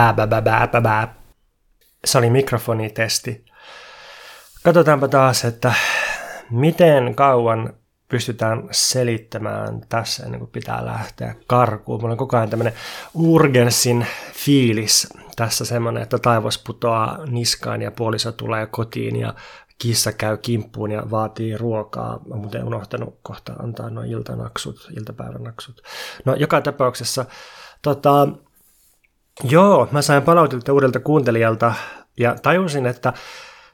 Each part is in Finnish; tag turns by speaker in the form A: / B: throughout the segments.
A: Bää, bää, bää, bää, bää, bää. Se oli mikrofonitesti. Katsotaanpa taas, että miten kauan pystytään selittämään tässä ennen kuin pitää lähteä karkuun. Mulla on koko ajan tämmöinen urgenssin fiilis tässä semmoinen, että taivas putoaa niskaan ja puoliso tulee kotiin ja kissa käy kimppuun ja vaatii ruokaa. Mä muuten unohtanut kohta antaa noin iltanaksut, iltapäivänaksut. No joka tapauksessa, tota, joo, mä sain palautetta uudelta kuuntelijalta ja tajusin, että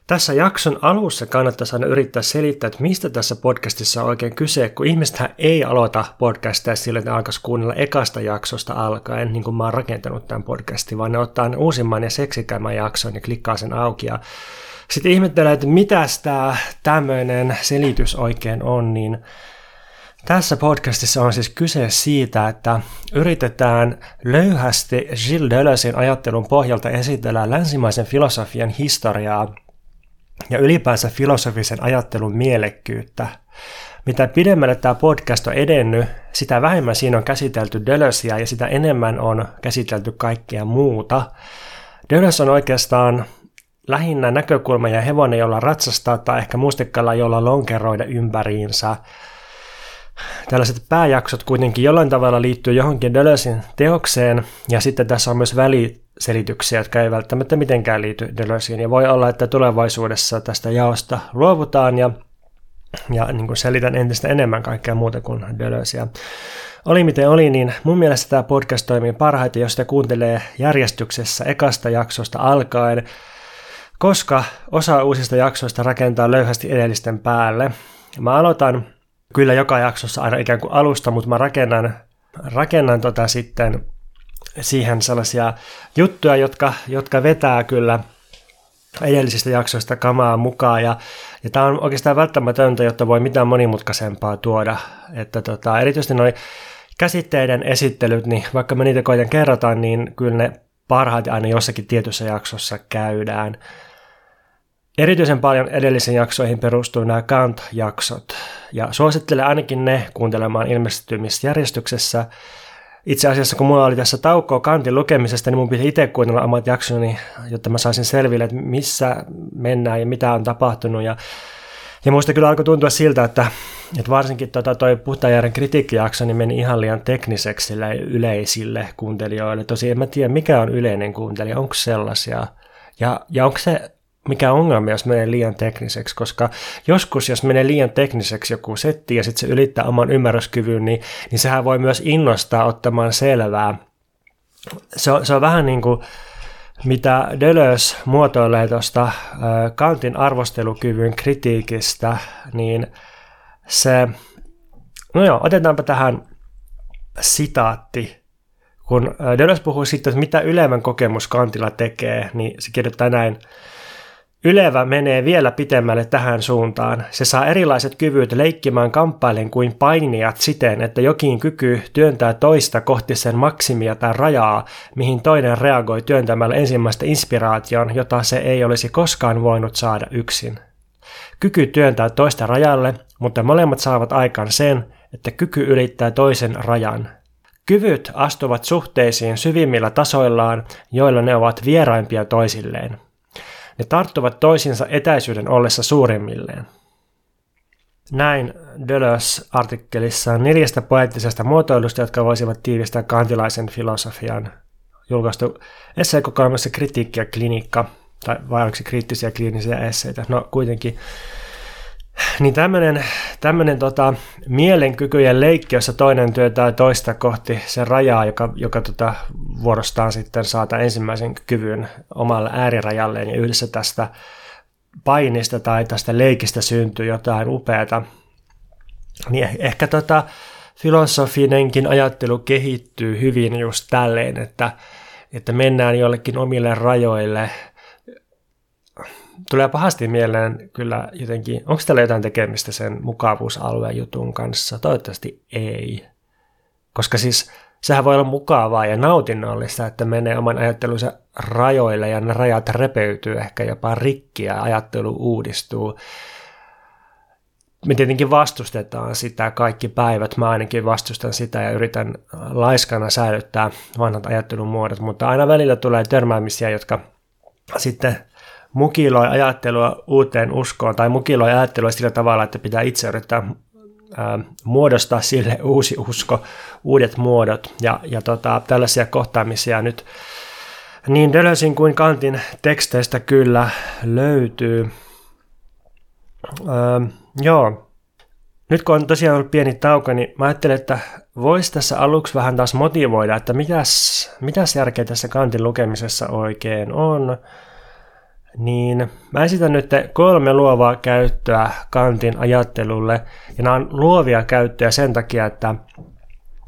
A: tässä jakson alussa kannattaisi aina yrittää selittää, että mistä tässä podcastissa on oikein kyse, kun ihmistähän ei aloita podcastia sillä, että ne alkaisi kuunnella ekasta jaksosta alkaen, niin kuin mä oon rakentanut tämän podcastin, vaan ne ottaa uusimman ja seksikämmän jakson ja klikkaa sen auki ja sitten ihmettelee, että mitä tämä tämmöinen selitys oikein on, niin tässä podcastissa on siis kyse siitä, että yritetään löyhästi Gilles Deleuzein ajattelun pohjalta esitellä länsimaisen filosofian historiaa ja ylipäänsä filosofisen ajattelun mielekkyyttä. Mitä pidemmälle tämä podcast on edennyt, sitä vähemmän siinä on käsitelty Deleuzeä ja sitä enemmän on käsitelty kaikkea muuta. Deleuze on oikeastaan lähinnä näkökulma ja hevonen, jolla ratsastaa tai ehkä mustikalla, jolla lonkeroida ympäriinsä. Tällaiset pääjaksot kuitenkin jollain tavalla liittyy johonkin Deleuzein teokseen, ja sitten tässä on myös väliselityksiä, jotka ei välttämättä mitenkään liity Deleuzein, ja voi olla, että tulevaisuudessa tästä jaosta luovutaan, ja, ja niin kuin selitän entistä enemmän kaikkea muuta kuin Deleuzeia. Oli miten oli, niin mun mielestä tämä podcast toimii parhaiten, jos sitä kuuntelee järjestyksessä ekasta jaksosta alkaen, koska osa uusista jaksoista rakentaa löyhästi edellisten päälle. Mä aloitan kyllä joka jaksossa aina ikään kuin alusta, mutta mä rakennan, rakennan tota sitten siihen sellaisia juttuja, jotka, jotka vetää kyllä edellisistä jaksoista kamaa mukaan. Ja, ja tämä on oikeastaan välttämätöntä, jotta voi mitään monimutkaisempaa tuoda. Että tota, erityisesti noin käsitteiden esittelyt, niin vaikka me niitä koitan kerrotaan, niin kyllä ne parhaat aina jossakin tietyssä jaksossa käydään. Erityisen paljon edellisiin jaksoihin perustuu nämä Kant-jaksot, ja suosittelen ainakin ne kuuntelemaan ilmestymisjärjestyksessä. Itse asiassa kun mulla oli tässä taukoa Kantin lukemisesta, niin mun piti itse kuunnella omat jaksoni, jotta mä saisin selville, että missä mennään ja mitä on tapahtunut. Ja, ja muista kyllä alkoi tuntua siltä, että, että varsinkin tota Puhtajärjen kritiikkijakso niin meni ihan liian tekniseksi yleisille kuuntelijoille. Tosi en mä tiedä, mikä on yleinen kuuntelija, onko sellaisia. Ja, ja onko se mikä ongelma, jos menee liian tekniseksi, koska joskus, jos menee liian tekniseksi joku setti ja sitten se ylittää oman ymmärryskyvyn, niin, niin sehän voi myös innostaa ottamaan selvää. Se on, se on vähän niin kuin, mitä Deleuze muotoilee tuosta Kantin arvostelukyvyn kritiikistä, niin se, no joo, otetaanpa tähän sitaatti. Kun Deleuze puhuu siitä, että mitä ylemmän kokemus Kantilla tekee, niin se kirjoittaa näin, Ylevä menee vielä pitemmälle tähän suuntaan. Se saa erilaiset kyvyt leikkimään kamppailen kuin painijat siten, että jokin kyky työntää toista kohti sen maksimia tai rajaa, mihin toinen reagoi työntämällä ensimmäistä inspiraation, jota se ei olisi koskaan voinut saada yksin. Kyky työntää toista rajalle, mutta molemmat saavat aikaan sen, että kyky ylittää toisen rajan. Kyvyt astuvat suhteisiin syvimmillä tasoillaan, joilla ne ovat vieraimpia toisilleen. Ne tarttuvat toisiinsa etäisyyden ollessa suurimmilleen. Näin Deleuze artikkelissaan neljästä poeettisesta muotoilusta, jotka voisivat tiivistää kantilaisen filosofian julkaistu esseekokoelmassa kritiikki ja klinikka, tai vai oliko se kriittisiä kliinisiä esseitä, no kuitenkin niin tämmöinen, tämmöinen tota, mielenkykyjen leikki, jossa toinen työtää toista kohti sen rajaa, joka, joka tota, vuorostaan sitten saata ensimmäisen kyvyn omalle äärirajalleen ja yhdessä tästä painista tai tästä leikistä syntyy jotain upeata. Niin eh, ehkä tota, filosofinenkin ajattelu kehittyy hyvin just tälleen, että, että mennään jollekin omille rajoille – tulee pahasti mieleen kyllä jotenkin, onko tällä jotain tekemistä sen mukavuusalueen jutun kanssa? Toivottavasti ei. Koska siis sehän voi olla mukavaa ja nautinnollista, että menee oman ajattelunsa rajoille ja ne rajat repeytyy ehkä jopa rikki ja ajattelu uudistuu. me tietenkin vastustetaan sitä kaikki päivät. Mä ainakin vastustan sitä ja yritän laiskana säilyttää vanhat ajattelun muodot, mutta aina välillä tulee törmäämisiä, jotka sitten mukiloi ajattelua uuteen uskoon tai mukiloi ajattelua sillä tavalla, että pitää itse yrittää ää, muodostaa sille uusi usko, uudet muodot ja, ja tota, tällaisia kohtaamisia nyt niin Deleusin kuin Kantin teksteistä kyllä löytyy. Öö, joo. Nyt kun on tosiaan ollut pieni tauko, niin mä ajattelin, että voisi tässä aluksi vähän taas motivoida, että mitäs, mitäs järkeä tässä Kantin lukemisessa oikein on. Niin mä esitän nyt kolme luovaa käyttöä Kantin ajattelulle, ja nämä on luovia käyttöjä sen takia, että,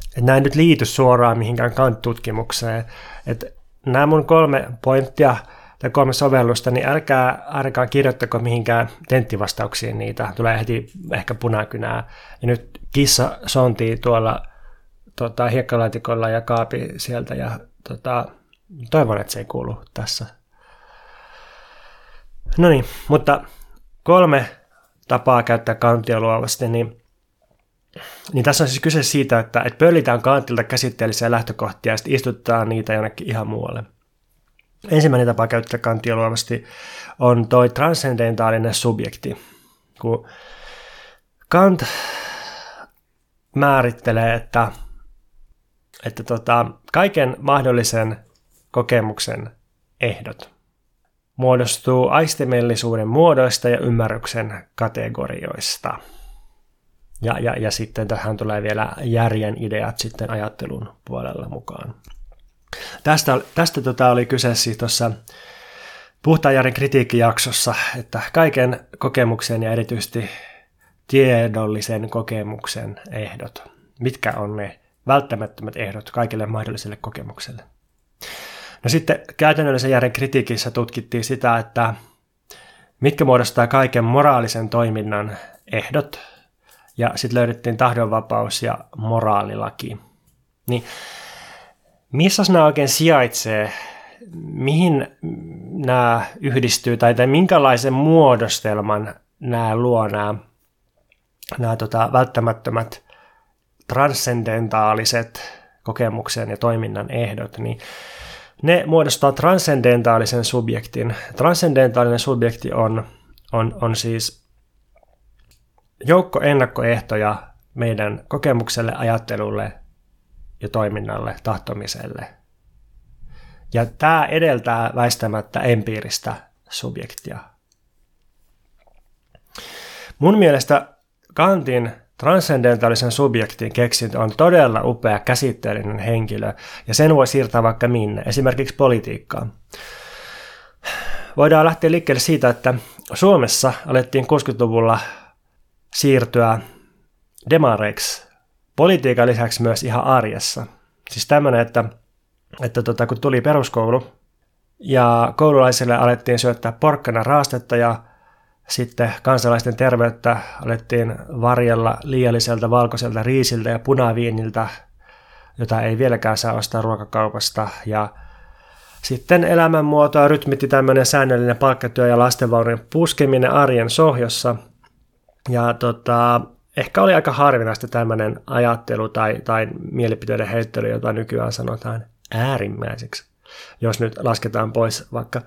A: että nämä ei nyt liity suoraan mihinkään Kant-tutkimukseen. Että nämä mun kolme pointtia tai kolme sovellusta, niin älkää ainakaan kirjoittako mihinkään tenttivastauksiin niitä. Tulee heti ehkä punakynää. Ja nyt kissa sontii tuolla tota, hiekkalaatikolla ja kaapi sieltä ja tota, toivon, että se ei kuulu tässä. No niin, mutta kolme tapaa käyttää kantia luovasti, niin niin tässä on siis kyse siitä, että, että pöllitään kantilta käsitteellisiä lähtökohtia ja sitten istutetaan niitä jonnekin ihan muualle. Ensimmäinen tapa käyttää kantia luovasti on toi transcendentaalinen subjekti. Kun Kant määrittelee, että, että tota, kaiken mahdollisen kokemuksen ehdot muodostuu aistimellisuuden muodoista ja ymmärryksen kategorioista – ja, ja, ja sitten tähän tulee vielä järjen ideat sitten ajattelun puolella mukaan. Tästä, tästä tota oli kyse siis tuossa puhtaan järjen kritiikkijaksossa, että kaiken kokemuksen ja erityisesti tiedollisen kokemuksen ehdot, mitkä on ne välttämättömät ehdot kaikille mahdolliselle kokemukselle. No sitten käytännöllisen järjen kritiikissä tutkittiin sitä, että mitkä muodostaa kaiken moraalisen toiminnan ehdot, ja sitten löydettiin tahdonvapaus ja moraalilaki. Niin missä nämä oikein sijaitsee? Mihin nämä yhdistyy tai, tai minkälaisen muodostelman nämä luo nämä, nämä tota, välttämättömät transcendentaaliset kokemuksen ja toiminnan ehdot, niin ne muodostaa transcendentaalisen subjektin. Transcendentaalinen subjekti on, on, on siis joukko ennakkoehtoja meidän kokemukselle, ajattelulle ja toiminnalle, tahtomiselle. Ja tämä edeltää väistämättä empiiristä subjektia. Mun mielestä Kantin transcendentaalisen subjektin keksintö on todella upea käsitteellinen henkilö, ja sen voi siirtää vaikka minne, esimerkiksi politiikkaan. Voidaan lähteä liikkeelle siitä, että Suomessa alettiin 60-luvulla siirtyä demareiksi politiikan lisäksi myös ihan arjessa. Siis tämmöinen, että, että tota, kun tuli peruskoulu ja koululaisille alettiin syöttää porkkana raastetta ja sitten kansalaisten terveyttä alettiin varjella liialliselta valkoiselta riisiltä ja punaviiniltä, jota ei vieläkään saa ostaa ruokakaupasta. Ja sitten elämänmuotoa rytmitti tämmöinen säännöllinen palkkatyö ja lastenvaunujen puskeminen arjen sohjossa – ja tota, ehkä oli aika harvinaista tämmöinen ajattelu tai, tai mielipiteiden heittely, jota nykyään sanotaan äärimmäiseksi. Jos nyt lasketaan pois vaikka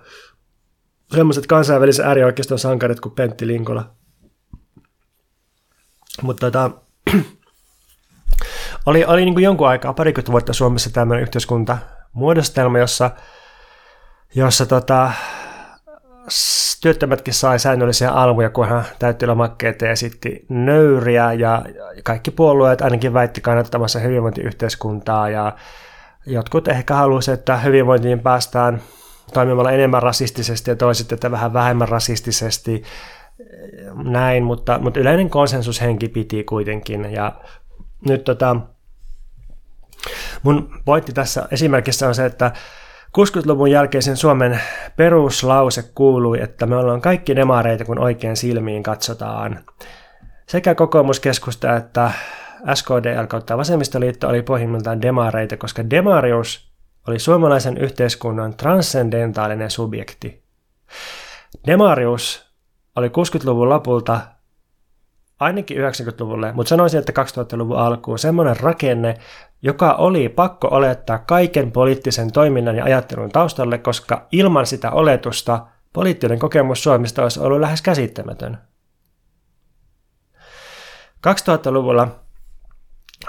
A: semmoiset kansainvälisen äärioikeiston sankarit kuin Pentti Linkola. Mutta tota, oli, oli niin kuin jonkun aikaa, parikymmentä vuotta Suomessa tämmöinen yhteiskuntamuodostelma, jossa, jossa tota, työttömätkin sai säännöllisiä almuja, kun hän täytti lomakkeita ja esitti nöyriä ja kaikki puolueet ainakin väitti kannattamassa hyvinvointiyhteiskuntaa ja jotkut ehkä halusivat, että hyvinvointiin päästään toimimalla enemmän rasistisesti ja toiset, että vähän vähemmän rasistisesti näin, mutta, mutta yleinen konsensushenki piti kuitenkin ja nyt tota, mun pointti tässä esimerkissä on se, että 60-luvun jälkeisen Suomen peruslause kuului, että me ollaan kaikki demareita, kun oikein silmiin katsotaan. Sekä kokoomuskeskusta että SKDL kautta vasemmistoliitto oli pohjimmiltaan demareita, koska demarius oli suomalaisen yhteiskunnan transcendentaalinen subjekti. Demarius oli 60-luvun lopulta ainakin 90-luvulle, mutta sanoisin, että 2000-luvun alkuun semmoinen rakenne, joka oli pakko olettaa kaiken poliittisen toiminnan ja ajattelun taustalle, koska ilman sitä oletusta poliittinen kokemus Suomesta olisi ollut lähes käsittämätön. 2000-luvulla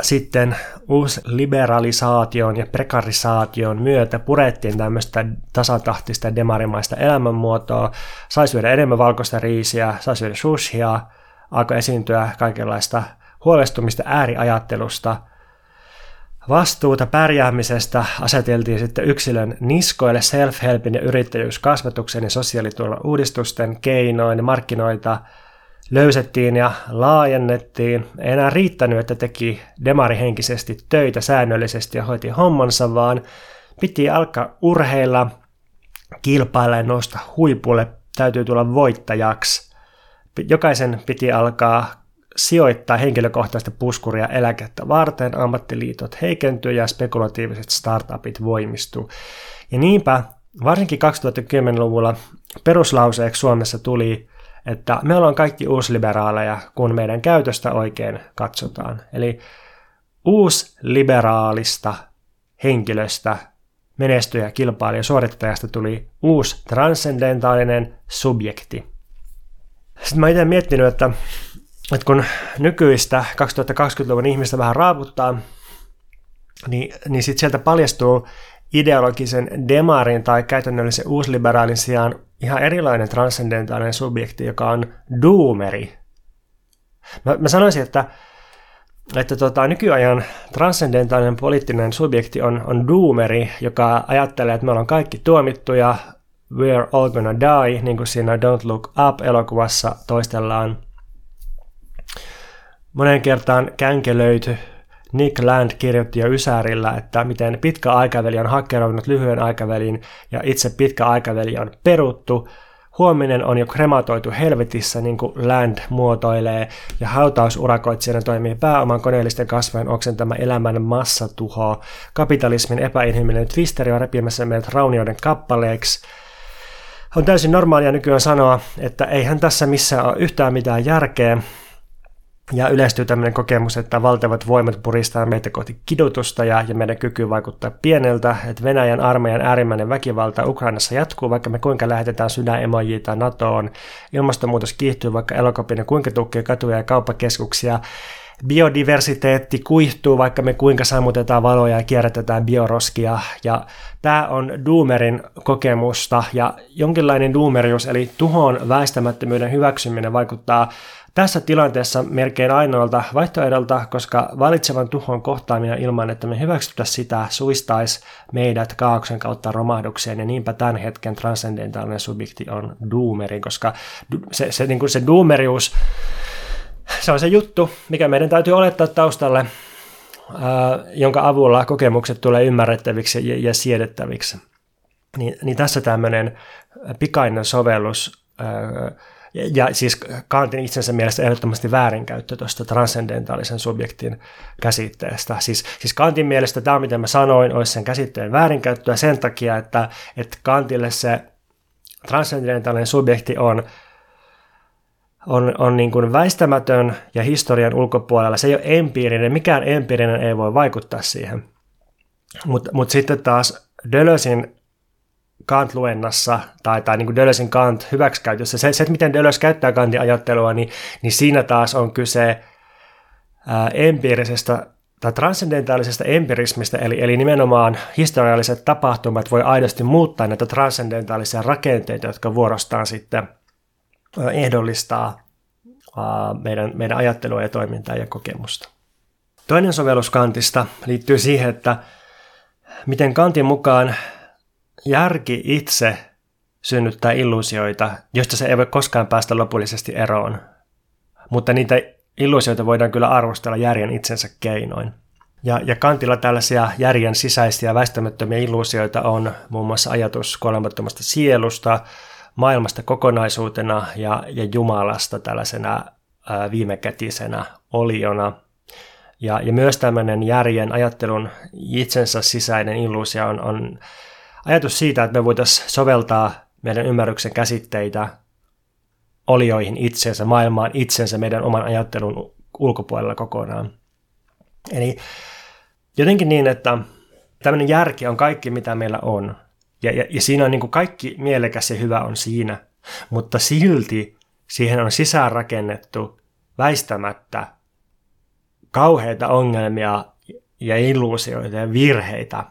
A: sitten liberalisaation ja prekarisaation myötä purettiin tämmöistä tasatahtista demarimaista elämänmuotoa, sai syödä enemmän valkoista riisiä, sai syödä sushia, alkoi esiintyä kaikenlaista huolestumista ääriajattelusta. Vastuuta pärjäämisestä aseteltiin sitten yksilön niskoille self-helpin ja yrittäjyyskasvatuksen ja sosiaaliturvan uudistusten keinoin markkinoita – löysettiin ja laajennettiin. Ei enää riittänyt, että teki demarihenkisesti töitä säännöllisesti ja hoiti hommansa, vaan piti alkaa urheilla, kilpailla ja nousta huipulle, täytyy tulla voittajaksi. Jokaisen piti alkaa sijoittaa henkilökohtaista puskuria eläkettä varten, ammattiliitot heikentyi ja spekulatiiviset startupit voimistuu. Ja niinpä varsinkin 2010-luvulla peruslauseeksi Suomessa tuli että me ollaan kaikki uusliberaaleja, kun meidän käytöstä oikein katsotaan. Eli uusliberaalista henkilöstä, menestyjä, kilpailija, suorittajasta tuli uusi transcendentaalinen subjekti. Sitten mä itse miettinyt, että, että kun nykyistä 2020-luvun ihmistä vähän raaputtaa, niin, niin sitten sieltä paljastuu ideologisen demarin tai käytännöllisen uusliberaalin sijaan ihan erilainen transcendentaalinen subjekti, joka on doomeri. Mä, mä sanoisin, että, että tota, nykyajan transcendentaalinen poliittinen subjekti on, on doomeri, joka ajattelee, että me ollaan kaikki tuomittuja, we're all gonna die, niin kuin siinä Don't Look Up-elokuvassa toistellaan. Monen kertaan känkelöity Nick Land kirjoitti jo Ysärillä, että miten pitkä aikaväli on hakkeroinut lyhyen aikavälin ja itse pitkä aikaväli on peruttu. Huominen on jo krematoitu helvetissä, niin kuin Land muotoilee, ja hautausurakoitsijana toimii pääoman koneellisten kasvojen oksentama elämän massatuho. Kapitalismin epäinhimillinen twisteri on repimässä meidät raunioiden kappaleeksi. On täysin normaalia nykyään sanoa, että eihän tässä missään ole yhtään mitään järkeä, ja yleistyy tämmöinen kokemus, että valtavat voimat puristaa meitä kohti kidutusta ja, ja meidän kyky vaikuttaa pieneltä, että Venäjän armeijan äärimmäinen väkivalta Ukrainassa jatkuu, vaikka me kuinka lähetetään sydänemojia NATOon. Ilmastonmuutos kiihtyy, vaikka elokapina kuinka tukkii katuja ja kauppakeskuksia. Biodiversiteetti kuihtuu, vaikka me kuinka sammutetaan valoja ja kierrätetään bioroskia. Ja tämä on Doomerin kokemusta ja jonkinlainen Doomerius, eli tuhon väistämättömyyden hyväksyminen vaikuttaa tässä tilanteessa melkein ainoalta vaihtoehdolta, koska valitsevan tuhon kohtaaminen ilman, että me hyväksytä sitä, suistaisi meidät kaauksen kautta romahdukseen, ja niinpä tämän hetken transcendentaalinen subjekti on doomeri, koska se, se, niin kuin se doomerius, se on se juttu, mikä meidän täytyy olettaa taustalle, ää, jonka avulla kokemukset tulee ymmärrettäviksi ja, ja siedettäviksi. Niin, niin tässä tämmöinen pikainen sovellus ää, ja siis Kantin itsensä mielestä ehdottomasti väärinkäyttö tuosta transcendentaalisen subjektin käsitteestä. Siis, siis Kantin mielestä tämä, mitä mä sanoin, olisi sen käsitteen väärinkäyttöä sen takia, että, että Kantille se transcendentaalinen subjekti on on, on niin kuin väistämätön ja historian ulkopuolella. Se ei ole empiirinen, mikään empiirinen ei voi vaikuttaa siihen. Mutta mut sitten taas Dölösin Kant-luennassa tai, tai niin Dölösin Kant hyväksikäytössä, se, se, että miten Dölös käyttää Kantin ajattelua, niin, niin siinä taas on kyse ää, empiirisestä tai transcendentaalisesta empirismistä, eli, eli nimenomaan historialliset tapahtumat voi aidosti muuttaa näitä transcendentaalisia rakenteita, jotka vuorostaan sitten ehdollistaa meidän, meidän ajattelua ja toimintaa ja kokemusta. Toinen sovellus Kantista liittyy siihen, että miten Kantin mukaan järki itse synnyttää illuusioita, joista se ei voi koskaan päästä lopullisesti eroon. Mutta niitä illuusioita voidaan kyllä arvostella järjen itsensä keinoin. Ja, ja Kantilla tällaisia järjen sisäisiä väistämättömiä illuusioita on muun muassa ajatus kuolemattomasta sielusta, maailmasta kokonaisuutena ja, ja Jumalasta tällaisena ää, viimekätisenä oliona. Ja, ja myös tämmöinen järjen ajattelun itsensä sisäinen illuusio on, on ajatus siitä, että me voitaisiin soveltaa meidän ymmärryksen käsitteitä olioihin itsensä, maailmaan itsensä, meidän oman ajattelun ulkopuolella kokonaan. Eli jotenkin niin, että tämmöinen järki on kaikki, mitä meillä on. Ja, ja, ja siinä on niin kuin kaikki mielekäs ja hyvä on siinä, mutta silti siihen on sisäänrakennettu väistämättä kauheita ongelmia ja illuusioita ja virheitä.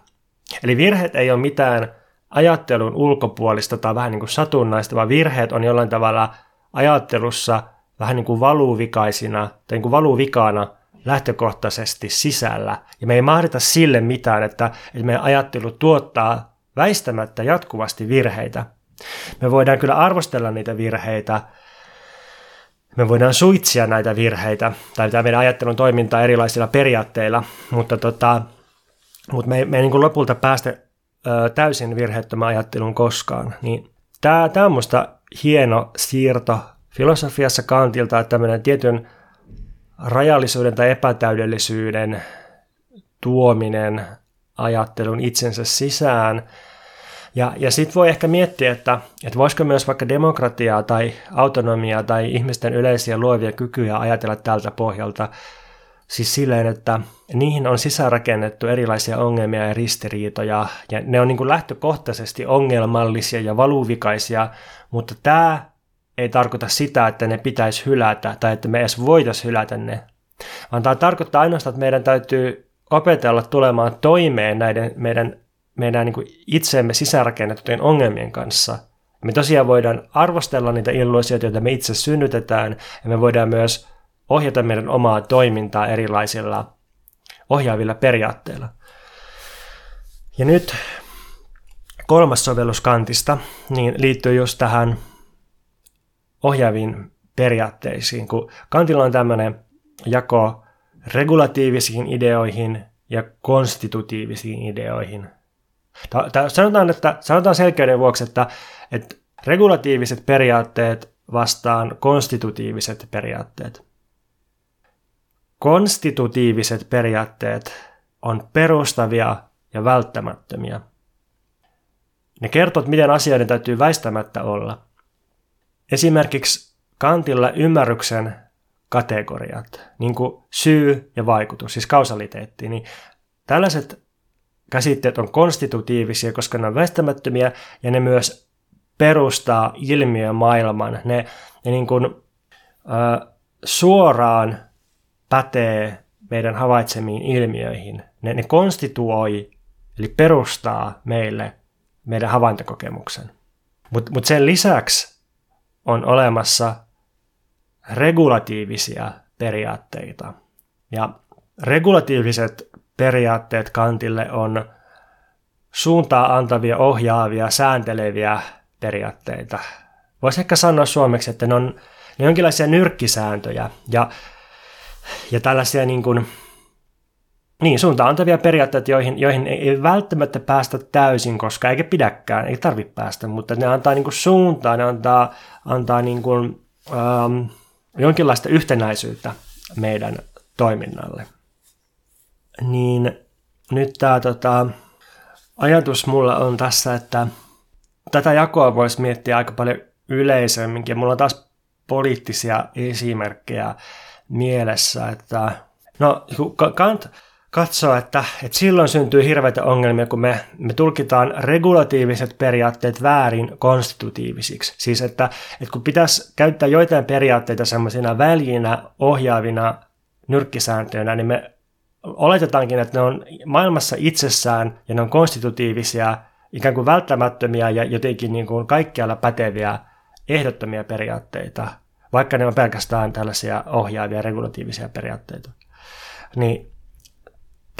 A: Eli virheet ei ole mitään ajattelun ulkopuolista tai vähän niin kuin satunnaista, vaan virheet on jollain tavalla ajattelussa vähän niin kuin valuvikaisina tai niin kuin valuvikana lähtökohtaisesti sisällä. Ja me ei mahdita sille mitään, että, että meidän ajattelu tuottaa väistämättä jatkuvasti virheitä. Me voidaan kyllä arvostella niitä virheitä, me voidaan suitsia näitä virheitä tai tämä meidän ajattelun toimintaa erilaisilla periaatteilla, mutta, tota, mutta me, me ei niin lopulta päästä ö, täysin virheettömän ajattelun koskaan. Niin tämä, tämä on minusta hieno siirto filosofiassa kantilta, että tämmöinen tietyn rajallisuuden tai epätäydellisyyden tuominen ajattelun itsensä sisään – ja, ja sitten voi ehkä miettiä, että, että voisiko myös vaikka demokratiaa tai autonomiaa tai ihmisten yleisiä luovia kykyjä ajatella tältä pohjalta, siis silleen, että niihin on sisäänrakennettu erilaisia ongelmia ja ristiriitoja, ja ne on niin kuin lähtökohtaisesti ongelmallisia ja valuvikaisia, mutta tämä ei tarkoita sitä, että ne pitäisi hylätä tai että me edes voitaisiin hylätä ne, vaan tämä tarkoittaa ainoastaan, että meidän täytyy opetella tulemaan toimeen näiden meidän meidän niin itseemme sisäänrakennettujen ongelmien kanssa. Me tosiaan voidaan arvostella niitä illuusioita, joita me itse synnytetään, ja me voidaan myös ohjata meidän omaa toimintaa erilaisilla ohjaavilla periaatteilla. Ja nyt kolmas sovellus Kantista niin liittyy just tähän ohjaaviin periaatteisiin, kun Kantilla on tämmöinen jako regulatiivisiin ideoihin ja konstitutiivisiin ideoihin – Tää, sanotaan, että, sanotaan selkeyden vuoksi, että, että regulatiiviset periaatteet vastaan konstitutiiviset periaatteet. Konstitutiiviset periaatteet on perustavia ja välttämättömiä. Ne kertovat, miten asioiden täytyy väistämättä olla. Esimerkiksi Kantilla ymmärryksen kategoriat, niin kuin syy ja vaikutus, siis kausaliteetti, niin tällaiset käsitteet on konstitutiivisia, koska ne on väistämättömiä ja ne myös perustaa ilmiömaailman. Ne, ne niin kuin, äh, suoraan pätee meidän havaitsemiin ilmiöihin. Ne, ne konstituoi, eli perustaa meille meidän havaintokokemuksen. Mutta mut sen lisäksi on olemassa regulatiivisia periaatteita. Ja regulatiiviset periaatteet Kantille on suuntaa antavia, ohjaavia, säänteleviä periaatteita. Voisi ehkä sanoa suomeksi, että ne on, ne on jonkinlaisia nyrkkisääntöjä ja, ja tällaisia niin kuin, niin, suuntaan antavia periaatteita, joihin, joihin ei välttämättä päästä täysin, koska eikä pidäkään, ei tarvitse päästä, mutta ne antaa niin kuin suuntaa, ne antaa, antaa niin kuin, ähm, jonkinlaista yhtenäisyyttä meidän toiminnalle niin nyt tämä tota, ajatus mulla on tässä, että tätä jakoa voisi miettiä aika paljon yleisemminkin. Mulla on taas poliittisia esimerkkejä mielessä, että no Kant katsoo, että, että silloin syntyy hirveitä ongelmia, kun me, me tulkitaan regulatiiviset periaatteet väärin konstitutiivisiksi. Siis että, että kun pitäisi käyttää joitain periaatteita semmoisina väljinä, ohjaavina nyrkkisääntöinä, niin me oletetaankin, että ne on maailmassa itsessään ja ne on konstitutiivisia, ikään kuin välttämättömiä ja jotenkin niin kuin kaikkialla päteviä ehdottomia periaatteita, vaikka ne on pelkästään tällaisia ohjaavia regulatiivisia periaatteita. Niin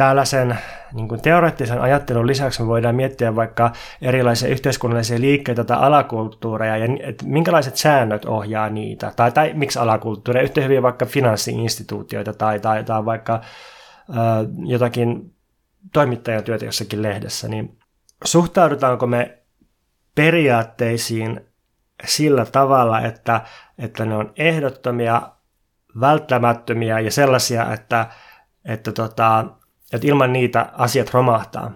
A: tällaisen niin kuin teoreettisen ajattelun lisäksi me voidaan miettiä vaikka erilaisia yhteiskunnallisia liikkeitä tai alakulttuureja ja että minkälaiset säännöt ohjaa niitä. Tai, tai miksi alakulttuureja, yhtä hyvin vaikka finanssiinstituutioita tai, tai, tai vaikka jotakin toimittajan työtä jossakin lehdessä, niin suhtaudutaanko me periaatteisiin sillä tavalla, että, että ne on ehdottomia, välttämättömiä ja sellaisia, että, että, tota, että ilman niitä asiat romahtaa.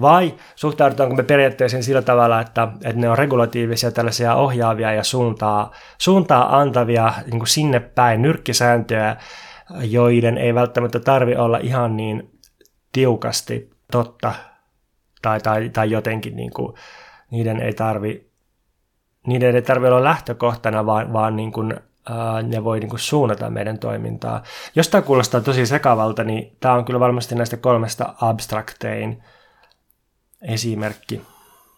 A: Vai suhtaudutaanko me periaatteessa sillä tavalla, että, että ne on regulatiivisia, tällaisia ohjaavia ja suuntaa, suuntaa antavia niin kuin sinne päin nyrkkisääntöjä, joiden ei välttämättä tarvi olla ihan niin tiukasti totta tai, tai, tai jotenkin niin kuin, niiden ei tarvi niiden ei tarvitse olla lähtökohtana, vaan, vaan niin kuin, ne voi niin kuin suunnata meidän toimintaa. Jos tämä kuulostaa tosi sekavalta, niin tämä on kyllä varmasti näistä kolmesta abstraktein esimerkki.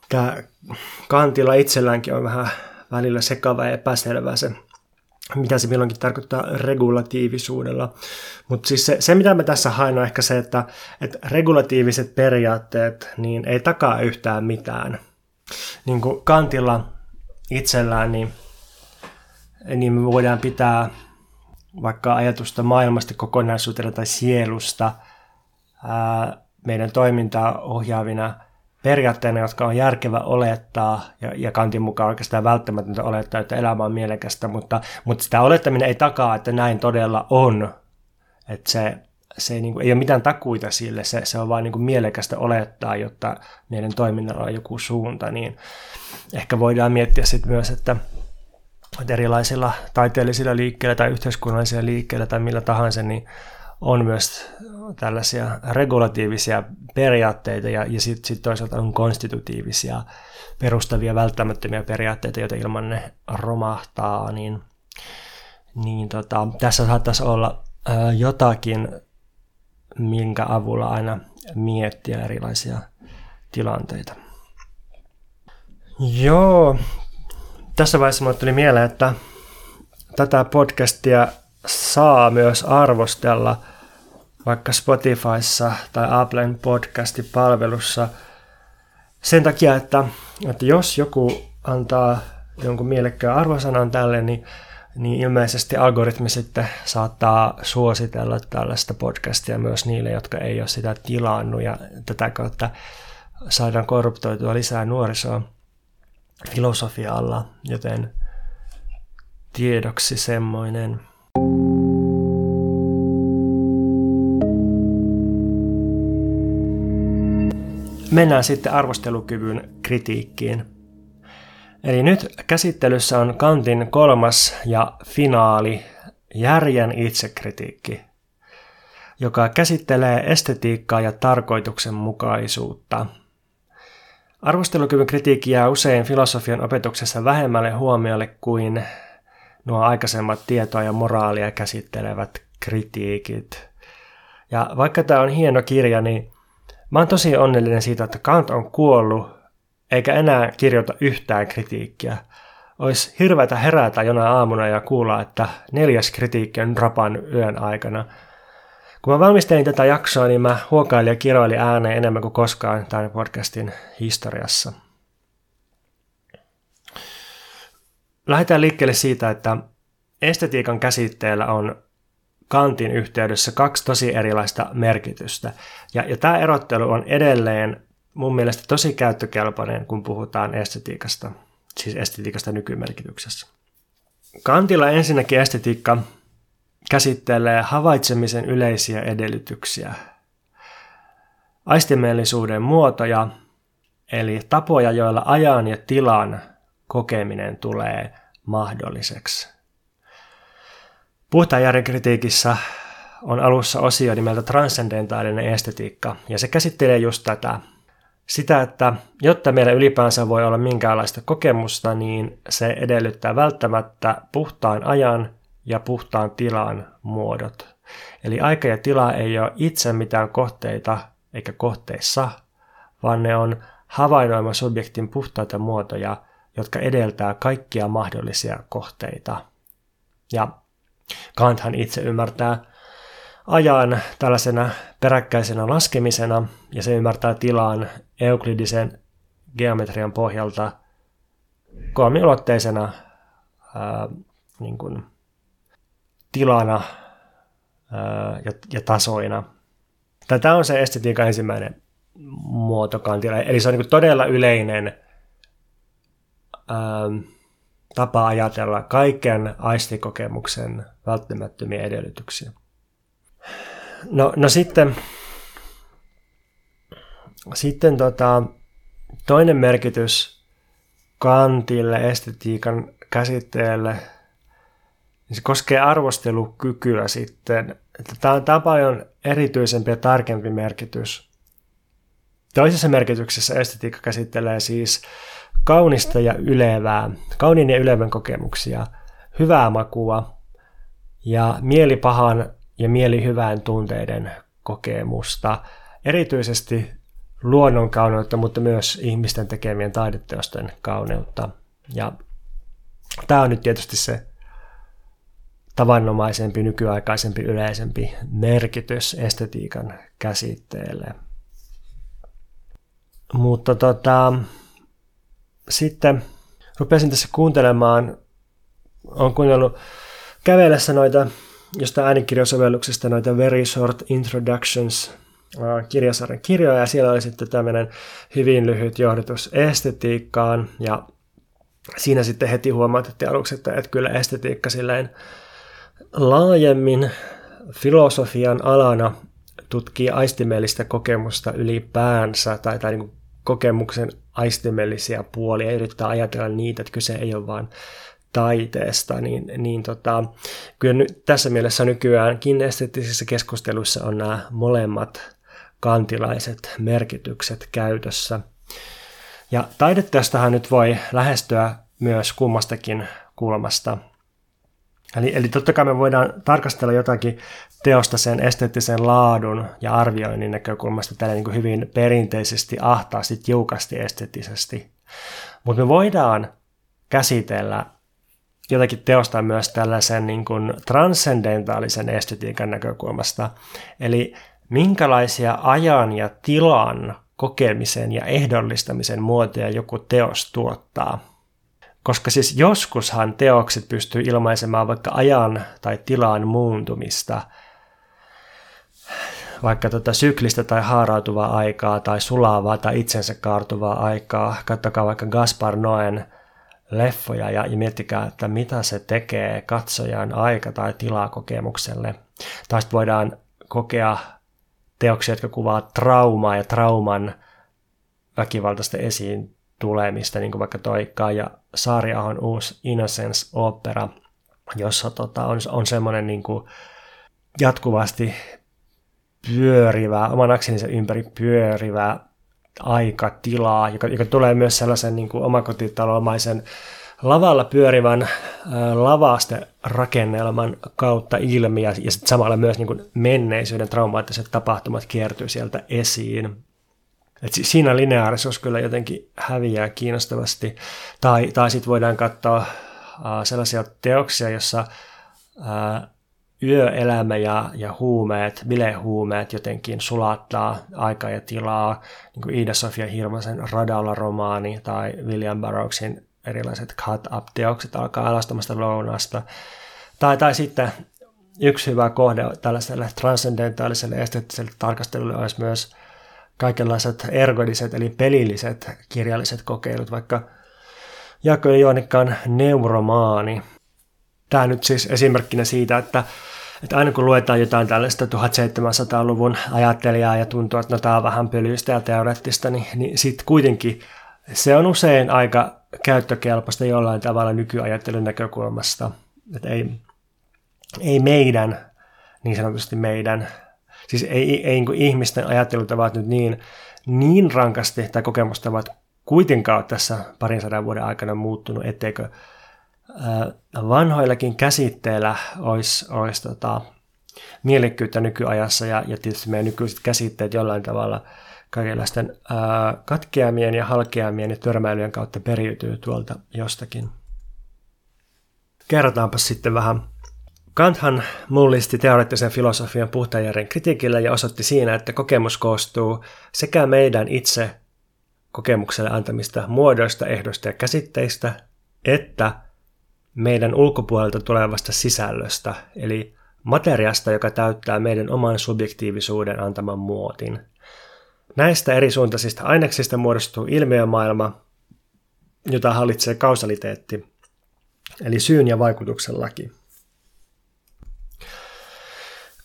A: Tämä kantilla itselläänkin on vähän välillä sekava ja epäselvä se, mitä se milloinkin tarkoittaa regulatiivisuudella. Mutta siis se, se, mitä me tässä haen, on ehkä se, että, että regulatiiviset periaatteet niin ei takaa yhtään mitään. Niin kuin Kantilla itsellään, niin, niin me voidaan pitää vaikka ajatusta maailmasta kokonaisuutena tai sielusta ää, meidän toimintaa ohjaavina periaatteina, jotka on järkevä olettaa, ja, ja Kantin mukaan oikeastaan välttämätöntä olettaa, että elämä on mielekästä, mutta, mutta sitä olettaminen ei takaa, että näin todella on. Että se, se ei, niin kuin, ei ole mitään takuita sille, se, se on vain niin mielekästä olettaa, jotta meidän toiminnalla on joku suunta, niin ehkä voidaan miettiä sitten myös, että, että erilaisilla taiteellisilla liikkeillä tai yhteiskunnallisilla liikkeillä tai millä tahansa, niin on myös tällaisia regulatiivisia periaatteita ja, ja sitten sit toisaalta on konstitutiivisia perustavia välttämättömiä periaatteita, joita ilman ne romahtaa, niin, niin tota, tässä saattaisi olla jotakin, minkä avulla aina miettiä erilaisia tilanteita. Joo, tässä vaiheessa mulle tuli mieleen, että tätä podcastia saa myös arvostella vaikka Spotifyssa tai Applen podcastipalvelussa. Sen takia, että, että jos joku antaa jonkun mielekkään arvosanan tälle, niin, niin ilmeisesti algoritmi sitten saattaa suositella tällaista podcastia myös niille, jotka ei ole sitä tilannut ja tätä kautta saadaan korruptoitua lisää nuorisoa filosofialla, joten tiedoksi semmoinen. Mennään sitten arvostelukyvyn kritiikkiin. Eli nyt käsittelyssä on Kantin kolmas ja finaali järjen itsekritiikki, joka käsittelee estetiikkaa ja tarkoituksenmukaisuutta. Arvostelukyvyn kritiikki jää usein filosofian opetuksessa vähemmälle huomiolle kuin nuo aikaisemmat tietoa ja moraalia käsittelevät kritiikit. Ja vaikka tämä on hieno kirja, niin mä oon tosi onnellinen siitä, että Kant on kuollut eikä enää kirjoita yhtään kritiikkiä. Olisi hirveätä herätä jonain aamuna ja kuulla, että neljäs kritiikki on rapan yön aikana. Kun mä valmistelin tätä jaksoa, niin mä huokailin ja kiroilin ääneen enemmän kuin koskaan tämän podcastin historiassa – Lähdetään liikkeelle siitä, että estetiikan käsitteellä on Kantin yhteydessä kaksi tosi erilaista merkitystä. Ja, ja tämä erottelu on edelleen mun mielestä tosi käyttökelpoinen, kun puhutaan estetiikasta, siis estetiikasta nykymerkityksessä. Kantilla ensinnäkin estetiikka käsittelee havaitsemisen yleisiä edellytyksiä, aistimellisuuden muotoja, eli tapoja, joilla ajan ja tilan kokeminen tulee mahdolliseksi. Puhtaan järjen kritiikissä on alussa osio nimeltä transcendentaalinen estetiikka, ja se käsittelee just tätä. Sitä, että jotta meillä ylipäänsä voi olla minkäänlaista kokemusta, niin se edellyttää välttämättä puhtaan ajan ja puhtaan tilan muodot. Eli aika ja tila ei ole itse mitään kohteita eikä kohteissa, vaan ne on havainnoima subjektin puhtaita muotoja, jotka edeltää kaikkia mahdollisia kohteita. Ja Kanthan itse ymmärtää ajan tällaisena peräkkäisenä laskemisena, ja se ymmärtää tilaan euklidisen geometrian pohjalta kolmiulotteisena ää, niin kuin, tilana ja, ja tasoina. Tämä on se estetiikan ensimmäinen muoto kantilla. Eli se on niin todella yleinen ähm, tapa ajatella kaiken aistikokemuksen välttämättömiä edellytyksiä. No, no sitten Sitten tota, toinen merkitys kantille, estetiikan käsitteelle, niin se koskee arvostelukykyä sitten. Tämä on, tämä on paljon erityisempi ja tarkempi merkitys. Toisessa merkityksessä estetiikka käsittelee siis kaunista ja ylevää, kauniin ja ylevän kokemuksia, hyvää makua ja mielipahan ja mielihyvän tunteiden kokemusta, erityisesti luonnon kauneutta, mutta myös ihmisten tekemien taideteosten kauneutta. Ja tämä on nyt tietysti se tavanomaisempi, nykyaikaisempi, yleisempi merkitys estetiikan käsitteelle. Mutta tota, sitten rupesin tässä kuuntelemaan, on kuunnellut kävellessä noita jostain äänikirjasovelluksesta noita Very Short Introductions kirjasarjan kirjoja, ja siellä oli sitten tämmöinen hyvin lyhyt johdatus estetiikkaan, ja siinä sitten heti huomautettiin aluksi, että, että kyllä estetiikka silleen laajemmin filosofian alana tutkii aistimellistä kokemusta ylipäänsä, tai, tai niin kokemuksen aistimellisia puolia, ja yrittää ajatella niitä, että kyse ei ole vain taiteesta, niin, niin tota, kyllä nyt, tässä mielessä nykyään esteettisissä keskusteluissa on nämä molemmat kantilaiset merkitykset käytössä. Ja taideteostahan nyt voi lähestyä myös kummastakin kulmasta. Eli, eli totta kai me voidaan tarkastella jotakin teosta sen esteettisen laadun ja arvioinnin näkökulmasta tällä niin hyvin perinteisesti, ahtaasti, tiukasti esteettisesti. Mutta me voidaan käsitellä jotakin teosta myös tällaisen niin kuin transcendentaalisen estetiikan näkökulmasta. Eli minkälaisia ajan ja tilan kokemisen ja ehdollistamisen muotoja joku teos tuottaa. Koska siis joskushan teokset pystyy ilmaisemaan vaikka ajan tai tilan muuntumista, vaikka tota syklistä tai haarautuvaa aikaa tai sulavaa tai itsensä kaartuvaa aikaa. Katsokaa vaikka Gaspar Noen leffoja ja, ja miettikää, että mitä se tekee katsojan aika- tai tilakokemukselle. Tai sitten voidaan kokea teoksia, jotka kuvaa traumaa ja trauman väkivaltaista esiin tulemista, niin kuin vaikka toi Kaija Saariahon uusi Innocence-opera, jossa tota, on, on semmoinen niin jatkuvasti pyörivää, oman akselinsa ympäri pyörivää aikatilaa, joka, joka tulee myös sellaisen niin kuin omakotitalomaisen lavalla pyörivän äh, lavaste rakennelman kautta ilmi ja, ja sit samalla myös niin kuin menneisyyden traumaattiset tapahtumat kiertyy sieltä esiin. Et siinä lineaarisuus kyllä jotenkin häviää kiinnostavasti. Tai, tai sitten voidaan katsoa sellaisia teoksia, jossa äh, yöelämä ja, ja huumeet, bilehuumeet jotenkin sulattaa aikaa ja tilaa, niin kuin Iida-Sofia Hirvosen Radalla-romaani tai William Burroughsin erilaiset cut-up-teokset alkaa alastamasta lounasta. Tai, tai sitten yksi hyvä kohde tällaiselle transcendentaaliselle esteettiselle tarkastelulle olisi myös kaikenlaiset ergodiset eli pelilliset kirjalliset kokeilut, vaikka Jaakko Joonikkaan neuromaani. Tämä nyt siis esimerkkinä siitä, että, että aina kun luetaan jotain tällaista 1700-luvun ajattelijaa ja tuntuu, että no tämä on vähän pölyistä ja teoreettista, niin, niin sitten kuitenkin se on usein aika käyttökelpoista jollain tavalla nykyajattelun näkökulmasta. Että ei, ei meidän, niin sanotusti meidän, siis ei, ei niin kuin ihmisten ajattelutavat nyt niin, niin rankasti tai kokemustavat kuitenkaan tässä parin sadan vuoden aikana muuttunut, etteikö vanhoillakin käsitteillä olisi, olisi tota, mielekkyyttä nykyajassa ja, ja tietysti meidän nykyiset käsitteet jollain tavalla – kaikenlaisten katkeamien ja halkeamien ja törmäilyjen kautta periytyy tuolta jostakin. Kerrotaanpa sitten vähän. Kanthan mullisti teoreettisen filosofian puhtajärjen kritiikillä ja osoitti siinä, että kokemus koostuu sekä meidän itse kokemukselle antamista muodoista, ehdoista ja käsitteistä, että meidän ulkopuolelta tulevasta sisällöstä, eli materiasta, joka täyttää meidän oman subjektiivisuuden antaman muotin – Näistä eri suuntaisista aineksista muodostuu ilmiömaailma, jota hallitsee kausaliteetti, eli syyn ja vaikutuksen laki.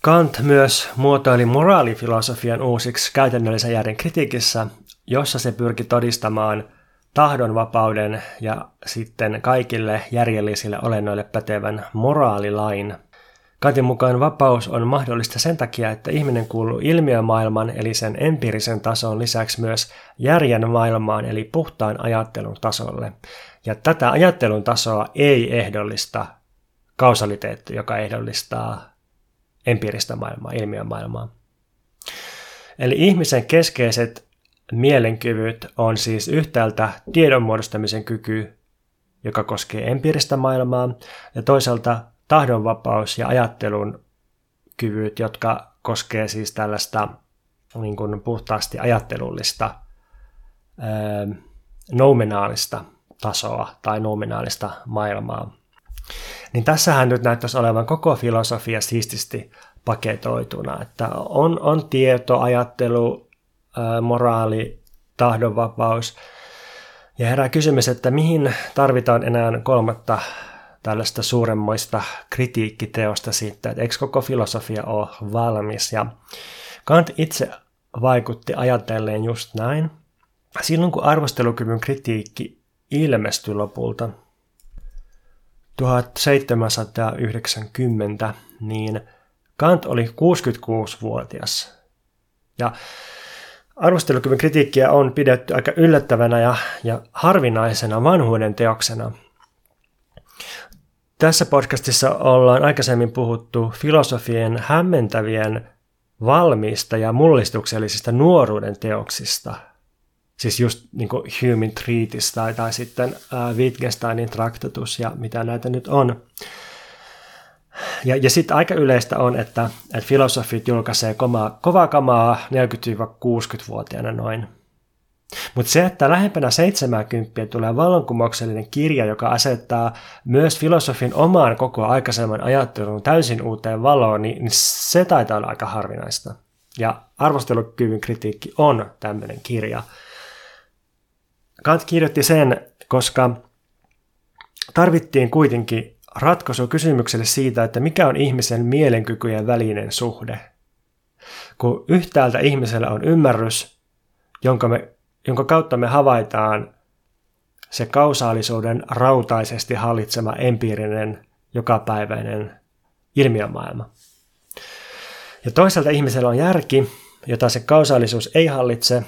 A: Kant myös muotoili moraalifilosofian uusiksi käytännöllisen järjen kritiikissä, jossa se pyrki todistamaan tahdonvapauden ja sitten kaikille järjellisille olennoille pätevän moraalilain. Kantin mukaan vapaus on mahdollista sen takia, että ihminen kuuluu ilmiömaailman eli sen empiirisen tason lisäksi myös järjen maailmaan eli puhtaan ajattelun tasolle. Ja tätä ajattelun tasoa ei ehdollista kausaliteetti, joka ehdollistaa empiiristä maailmaa, ilmiömaailmaa. Eli ihmisen keskeiset mielenkyvyt on siis yhtäältä tiedon muodostamisen kyky, joka koskee empiiristä maailmaa, ja toisaalta tahdonvapaus ja ajattelun kyvyt, jotka koskee siis tällaista niin kuin puhtaasti ajattelullista, nominaalista tasoa tai nominaalista maailmaa. Niin tässähän nyt näyttäisi olevan koko filosofia siististi paketoituna, että on, on tieto, ajattelu, moraali, tahdonvapaus. Ja herää kysymys, että mihin tarvitaan enää kolmatta tällaista suuremmoista kritiikkiteosta siitä, että eikö koko filosofia ole valmis. Ja Kant itse vaikutti ajatelleen just näin. Silloin kun arvostelukyvyn kritiikki ilmestyi lopulta 1790, niin Kant oli 66-vuotias. Ja arvostelukyvyn kritiikkiä on pidetty aika yllättävänä ja, ja harvinaisena vanhuuden teoksena. Tässä podcastissa ollaan aikaisemmin puhuttu filosofien hämmentävien valmiista ja mullistuksellisista nuoruuden teoksista – Siis just niin Human Treatise tai, tai sitten äh, Wittgensteinin traktatus ja mitä näitä nyt on. Ja, ja sitten aika yleistä on, että, että filosofit julkaisee kovaa, kovaa kamaa 40-60-vuotiaana noin. Mutta se, että lähempänä 70 tulee vallankumouksellinen kirja, joka asettaa myös filosofin omaan koko aikaisemman ajattelun täysin uuteen valoon, niin, niin se taitaa olla aika harvinaista. Ja arvostelukyvyn kritiikki on tämmöinen kirja. Kant kirjoitti sen, koska tarvittiin kuitenkin ratkaisu kysymykselle siitä, että mikä on ihmisen mielenkykyjen välinen suhde. Kun yhtäältä ihmisellä on ymmärrys, jonka, me, jonka kautta me havaitaan se kausaalisuuden rautaisesti hallitsema empiirinen, jokapäiväinen ilmiömaailma. Ja toisaalta ihmisellä on järki, jota se kausaalisuus ei hallitse,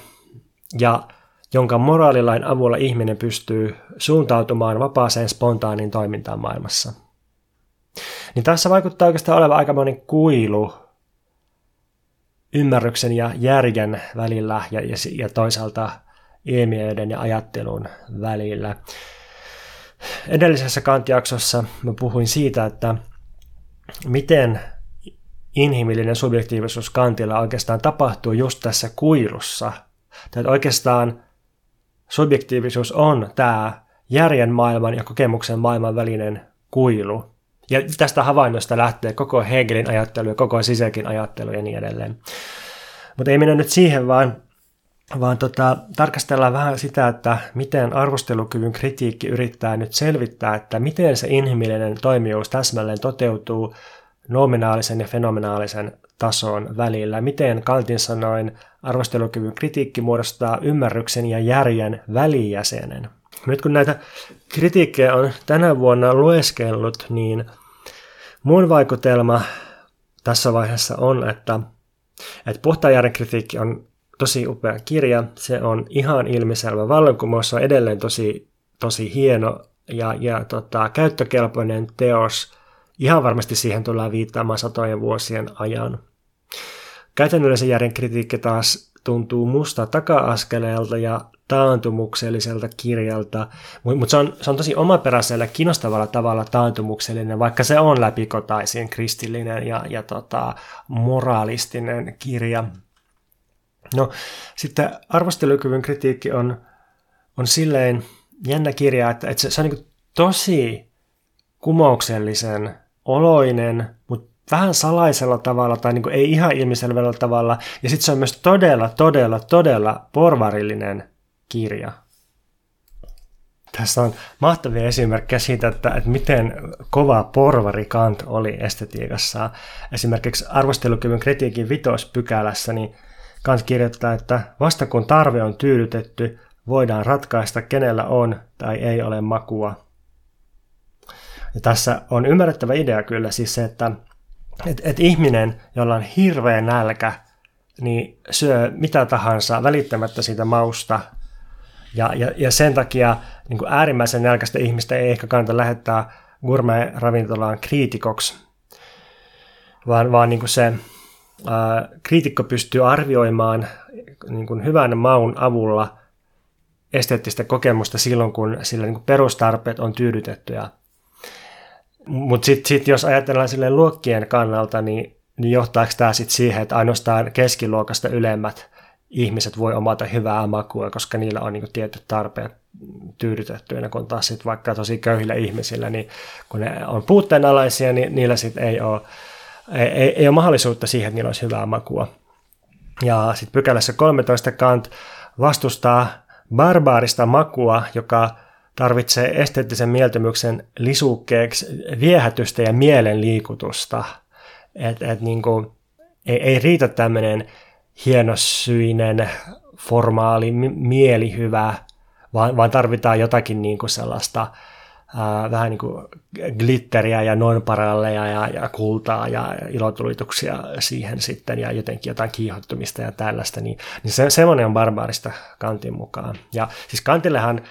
A: ja jonka moraalilain avulla ihminen pystyy suuntautumaan vapaaseen spontaaniin toimintaan maailmassa. Niin tässä vaikuttaa oikeastaan olevan aikamoinen kuilu ymmärryksen ja järjen välillä ja, ja, ja toisaalta ilmiöiden ja ajattelun välillä. Edellisessä kantijaksossa mä puhuin siitä, että miten inhimillinen subjektiivisuus kantilla oikeastaan tapahtuu just tässä kuilussa. Tai oikeastaan subjektiivisuus on tämä järjen maailman ja kokemuksen maailman välinen kuilu. Ja tästä havainnosta lähtee koko Hegelin ajattelu ja koko Sisekin ajattelu ja niin edelleen. Mutta ei mennä nyt siihen, vaan, vaan tota, tarkastellaan vähän sitä, että miten arvostelukyvyn kritiikki yrittää nyt selvittää, että miten se inhimillinen toimijuus täsmälleen toteutuu nominaalisen ja fenomenaalisen tason välillä. Miten Kantin sanoin arvostelukyvyn kritiikki muodostaa ymmärryksen ja järjen välijäsenen. Nyt kun näitä kritiikkejä on tänä vuonna lueskellut, niin mun vaikutelma tässä vaiheessa on, että, että puhtaan järjen kritiikki on tosi upea kirja. Se on ihan ilmiselvä vallankumous, on edelleen tosi, tosi hieno ja, ja tota, käyttökelpoinen teos. Ihan varmasti siihen tullaan viittaamaan satojen vuosien ajan. Käytännöllisen järjen kritiikki taas tuntuu musta taka-askeleelta ja taantumukselliselta kirjalta, mutta se on, se on tosi omaperäisellä kiinnostavalla tavalla taantumuksellinen, vaikka se on läpikotaisin kristillinen ja, ja tota, moraalistinen kirja. No sitten arvostelukyvyn kritiikki on, on silleen jännä kirja, että, että se, se on niin tosi kumouksellisen oloinen, mutta vähän salaisella tavalla tai niin kuin ei ihan ilmiselvällä tavalla. Ja sitten se on myös todella, todella, todella porvarillinen kirja. Tässä on mahtavia esimerkkejä siitä, että, että miten kova porvari Kant oli estetiikassa. Esimerkiksi arvostelukyvyn kritiikin vitospykälässä niin Kant kirjoittaa, että vasta kun tarve on tyydytetty, voidaan ratkaista, kenellä on tai ei ole makua. Ja tässä on ymmärrettävä idea kyllä siis se, että et, et ihminen, jolla on hirveä nälkä, niin syö mitä tahansa välittämättä siitä mausta. Ja, ja, ja sen takia niin kuin äärimmäisen nälkäistä ihmistä ei ehkä kannata lähettää gourmet-ravintolaan kriitikoksi, vaan, vaan niin kuin se ää, kriitikko pystyy arvioimaan niin kuin hyvän maun avulla esteettistä kokemusta silloin, kun sillä niin kuin perustarpeet on tyydytetty. Mutta sitten sit, jos ajatellaan sille luokkien kannalta, niin, niin johtaako tämä sitten siihen, että ainoastaan keskiluokasta ylemmät ihmiset voi omata hyvää makua, koska niillä on niin tietyt tarpeet tyydytettyinä, kun taas sitten vaikka tosi köyhillä ihmisillä, niin kun ne on puutteenalaisia, niin niillä sitten ei ole, ei, ei, ei ole mahdollisuutta siihen, että niillä olisi hyvää makua. Ja sitten pykälässä 13 Kant vastustaa barbaarista makua, joka tarvitsee esteettisen mieltymyksen lisukkeeksi viehätystä ja mielenliikutusta. Et, et niin kuin, ei, ei riitä tämmöinen hienosyinen, formaali, mielihyvä, vaan, vaan tarvitaan jotakin niin kuin sellaista ää, vähän niin kuin glitteriä ja nonparalleja ja, ja kultaa ja ilotulituksia siihen sitten ja jotenkin jotain kiihottumista ja tällaista, niin, niin se, semmoinen on barbaarista Kantin mukaan. Ja siis Kantillehan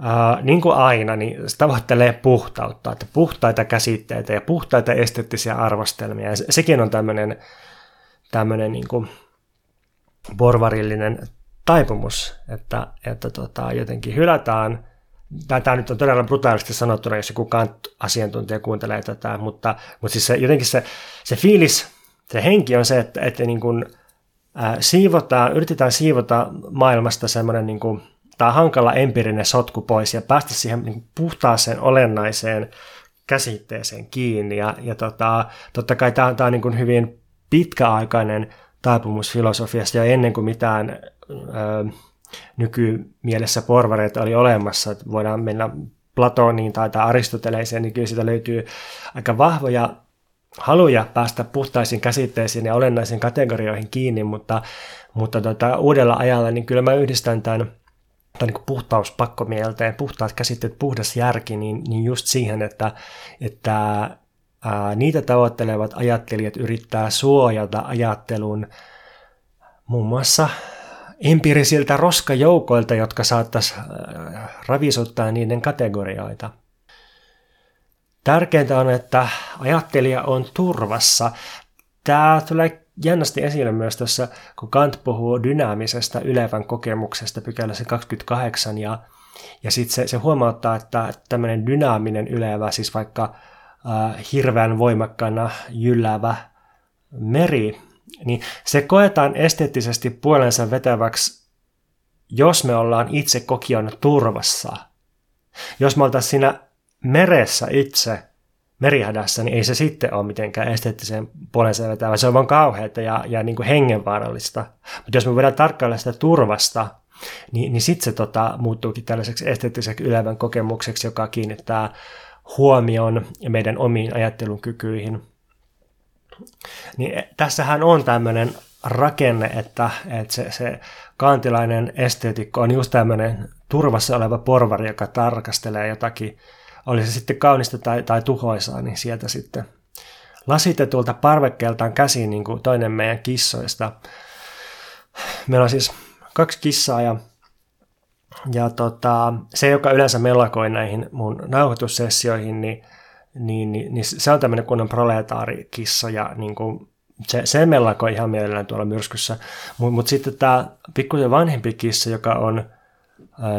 A: Uh, niin kuin aina, niin tavoittelee puhtautta, että puhtaita käsitteitä ja puhtaita esteettisiä arvostelmia. Ja sekin on tämmöinen, tämmöinen niin kuin porvarillinen taipumus, että, että tota, jotenkin hylätään, tämä nyt on todella brutaalisti sanottuna, jos joku asiantuntija kuuntelee tätä, mutta, mutta siis se, jotenkin se, se fiilis, se henki on se, että, että niin kuin, äh, siivotaan, yritetään siivota maailmasta semmoinen niin kuin, tämä hankala empiirinen sotku pois ja päästä siihen niin puhtaaseen olennaiseen käsitteeseen kiinni. Ja, ja tota, totta kai tämä, tämä on niin hyvin pitkäaikainen taipumus filosofiasta ja ennen kuin mitään ö, nykymielessä porvareita oli olemassa, että voidaan mennä Platoniin tai, tai Aristoteleeseen, niin kyllä siitä löytyy aika vahvoja haluja päästä puhtaisiin käsitteisiin ja olennaisiin kategorioihin kiinni, mutta, mutta tota, uudella ajalla niin kyllä mä yhdistän tämän tai niin puhtaus pakkomielteen, puhtaat käsitteet, puhdas järki, niin, niin just siihen, että, että ää, niitä tavoittelevat ajattelijat yrittää suojata ajattelun muun muassa empiirisiltä roskajoukoilta, jotka saattaisi ravisuttaa niiden kategorioita. Tärkeintä on, että ajattelija on turvassa. Tämä tulee jännästi esille myös tässä, kun Kant puhuu dynaamisesta ylevän kokemuksesta pykälässä 28, ja, ja sitten se, se huomauttaa, että tämmöinen dynaaminen ylevä, siis vaikka äh, hirveän voimakkaana jylläävä meri, niin se koetaan esteettisesti puolensa vetäväksi, jos me ollaan itse kokiona turvassa. Jos me oltaisiin siinä meressä itse, merihädässä, niin ei se sitten ole mitenkään esteettisen puolensa vetävä. Se on vaan kauheata ja, ja niin kuin hengenvaarallista. Mutta jos me voidaan tarkkailla sitä turvasta, niin, niin sitten se tota, muuttuukin tällaiseksi esteettiseksi ylevän kokemukseksi, joka kiinnittää huomion meidän omiin ajattelun kykyihin. Niin tässähän on tämmöinen rakenne, että, että se, se kantilainen esteetikko on just tämmöinen turvassa oleva porvari, joka tarkastelee jotakin oli se sitten kaunista tai, tai tuhoisaa, niin sieltä sitten lasitetulta parvekkeeltaan käsiin niin kuin toinen meidän kissoista. Meillä on siis kaksi kissaa ja, ja tota, se, joka yleensä melakoi näihin mun nauhoitussessioihin, niin, niin, niin, niin se on tämmöinen kunnon proletaarikissa ja niin kuin, se, se melakoi ihan mielellään tuolla myrskyssä. Mutta mut sitten tämä pikkusen vanhempi kissa, joka on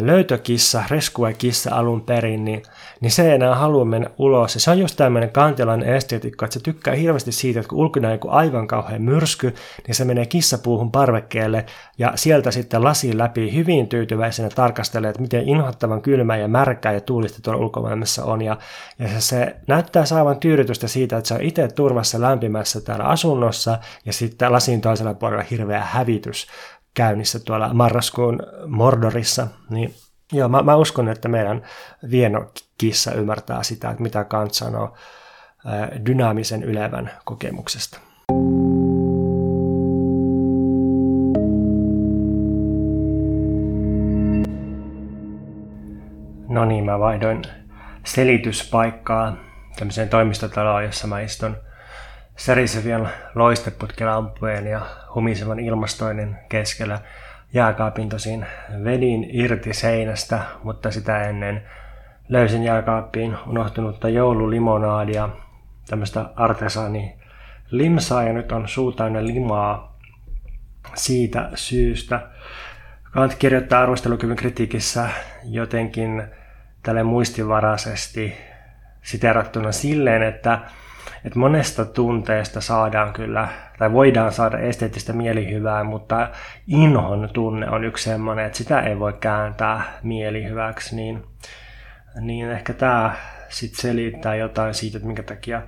A: löytökissa, rescue-kissa alun perin, niin, niin se ei enää halua mennä ulos. Ja se on just tämmöinen kantilainen esteetikko, että se tykkää hirveästi siitä, että kun ulkona on joku aivan kauhean myrsky, niin se menee kissapuuhun parvekkeelle ja sieltä sitten lasi läpi hyvin tyytyväisenä tarkastelee, että miten inhottavan kylmää ja märkää ja tuulista tuolla ulkomaailmassa on. Ja, ja se, se näyttää saavan tyydytystä siitä, että se on itse turvassa lämpimässä täällä asunnossa ja sitten lasin toisella puolella hirveä hävitys käynnissä tuolla marraskuun Mordorissa, niin Joo, mä, mä uskon, että meidän vienokissa ymmärtää sitä, että mitä Kant sanoo dynaamisen ylevän kokemuksesta. No niin, mä vaihdoin selityspaikkaa tämmöiseen toimistotaloon, jossa mä istun särisevien loisteputkilampujen ja humisevan ilmastoinnin keskellä. Jääkaapin tosin vedin irti seinästä, mutta sitä ennen löysin jääkaappiin unohtunutta joululimonaadia, tämmöistä artesani limsaa ja nyt on suu limaa siitä syystä. Kant kirjoittaa arvostelukyvyn kritiikissä jotenkin tälle muistivaraisesti siterattuna silleen, että, että monesta tunteesta saadaan kyllä, tai voidaan saada esteettistä mielihyvää, mutta inhon tunne on yksi semmoinen, että sitä ei voi kääntää mielihyväksi, niin, niin ehkä tämä sitten selittää jotain siitä, että minkä takia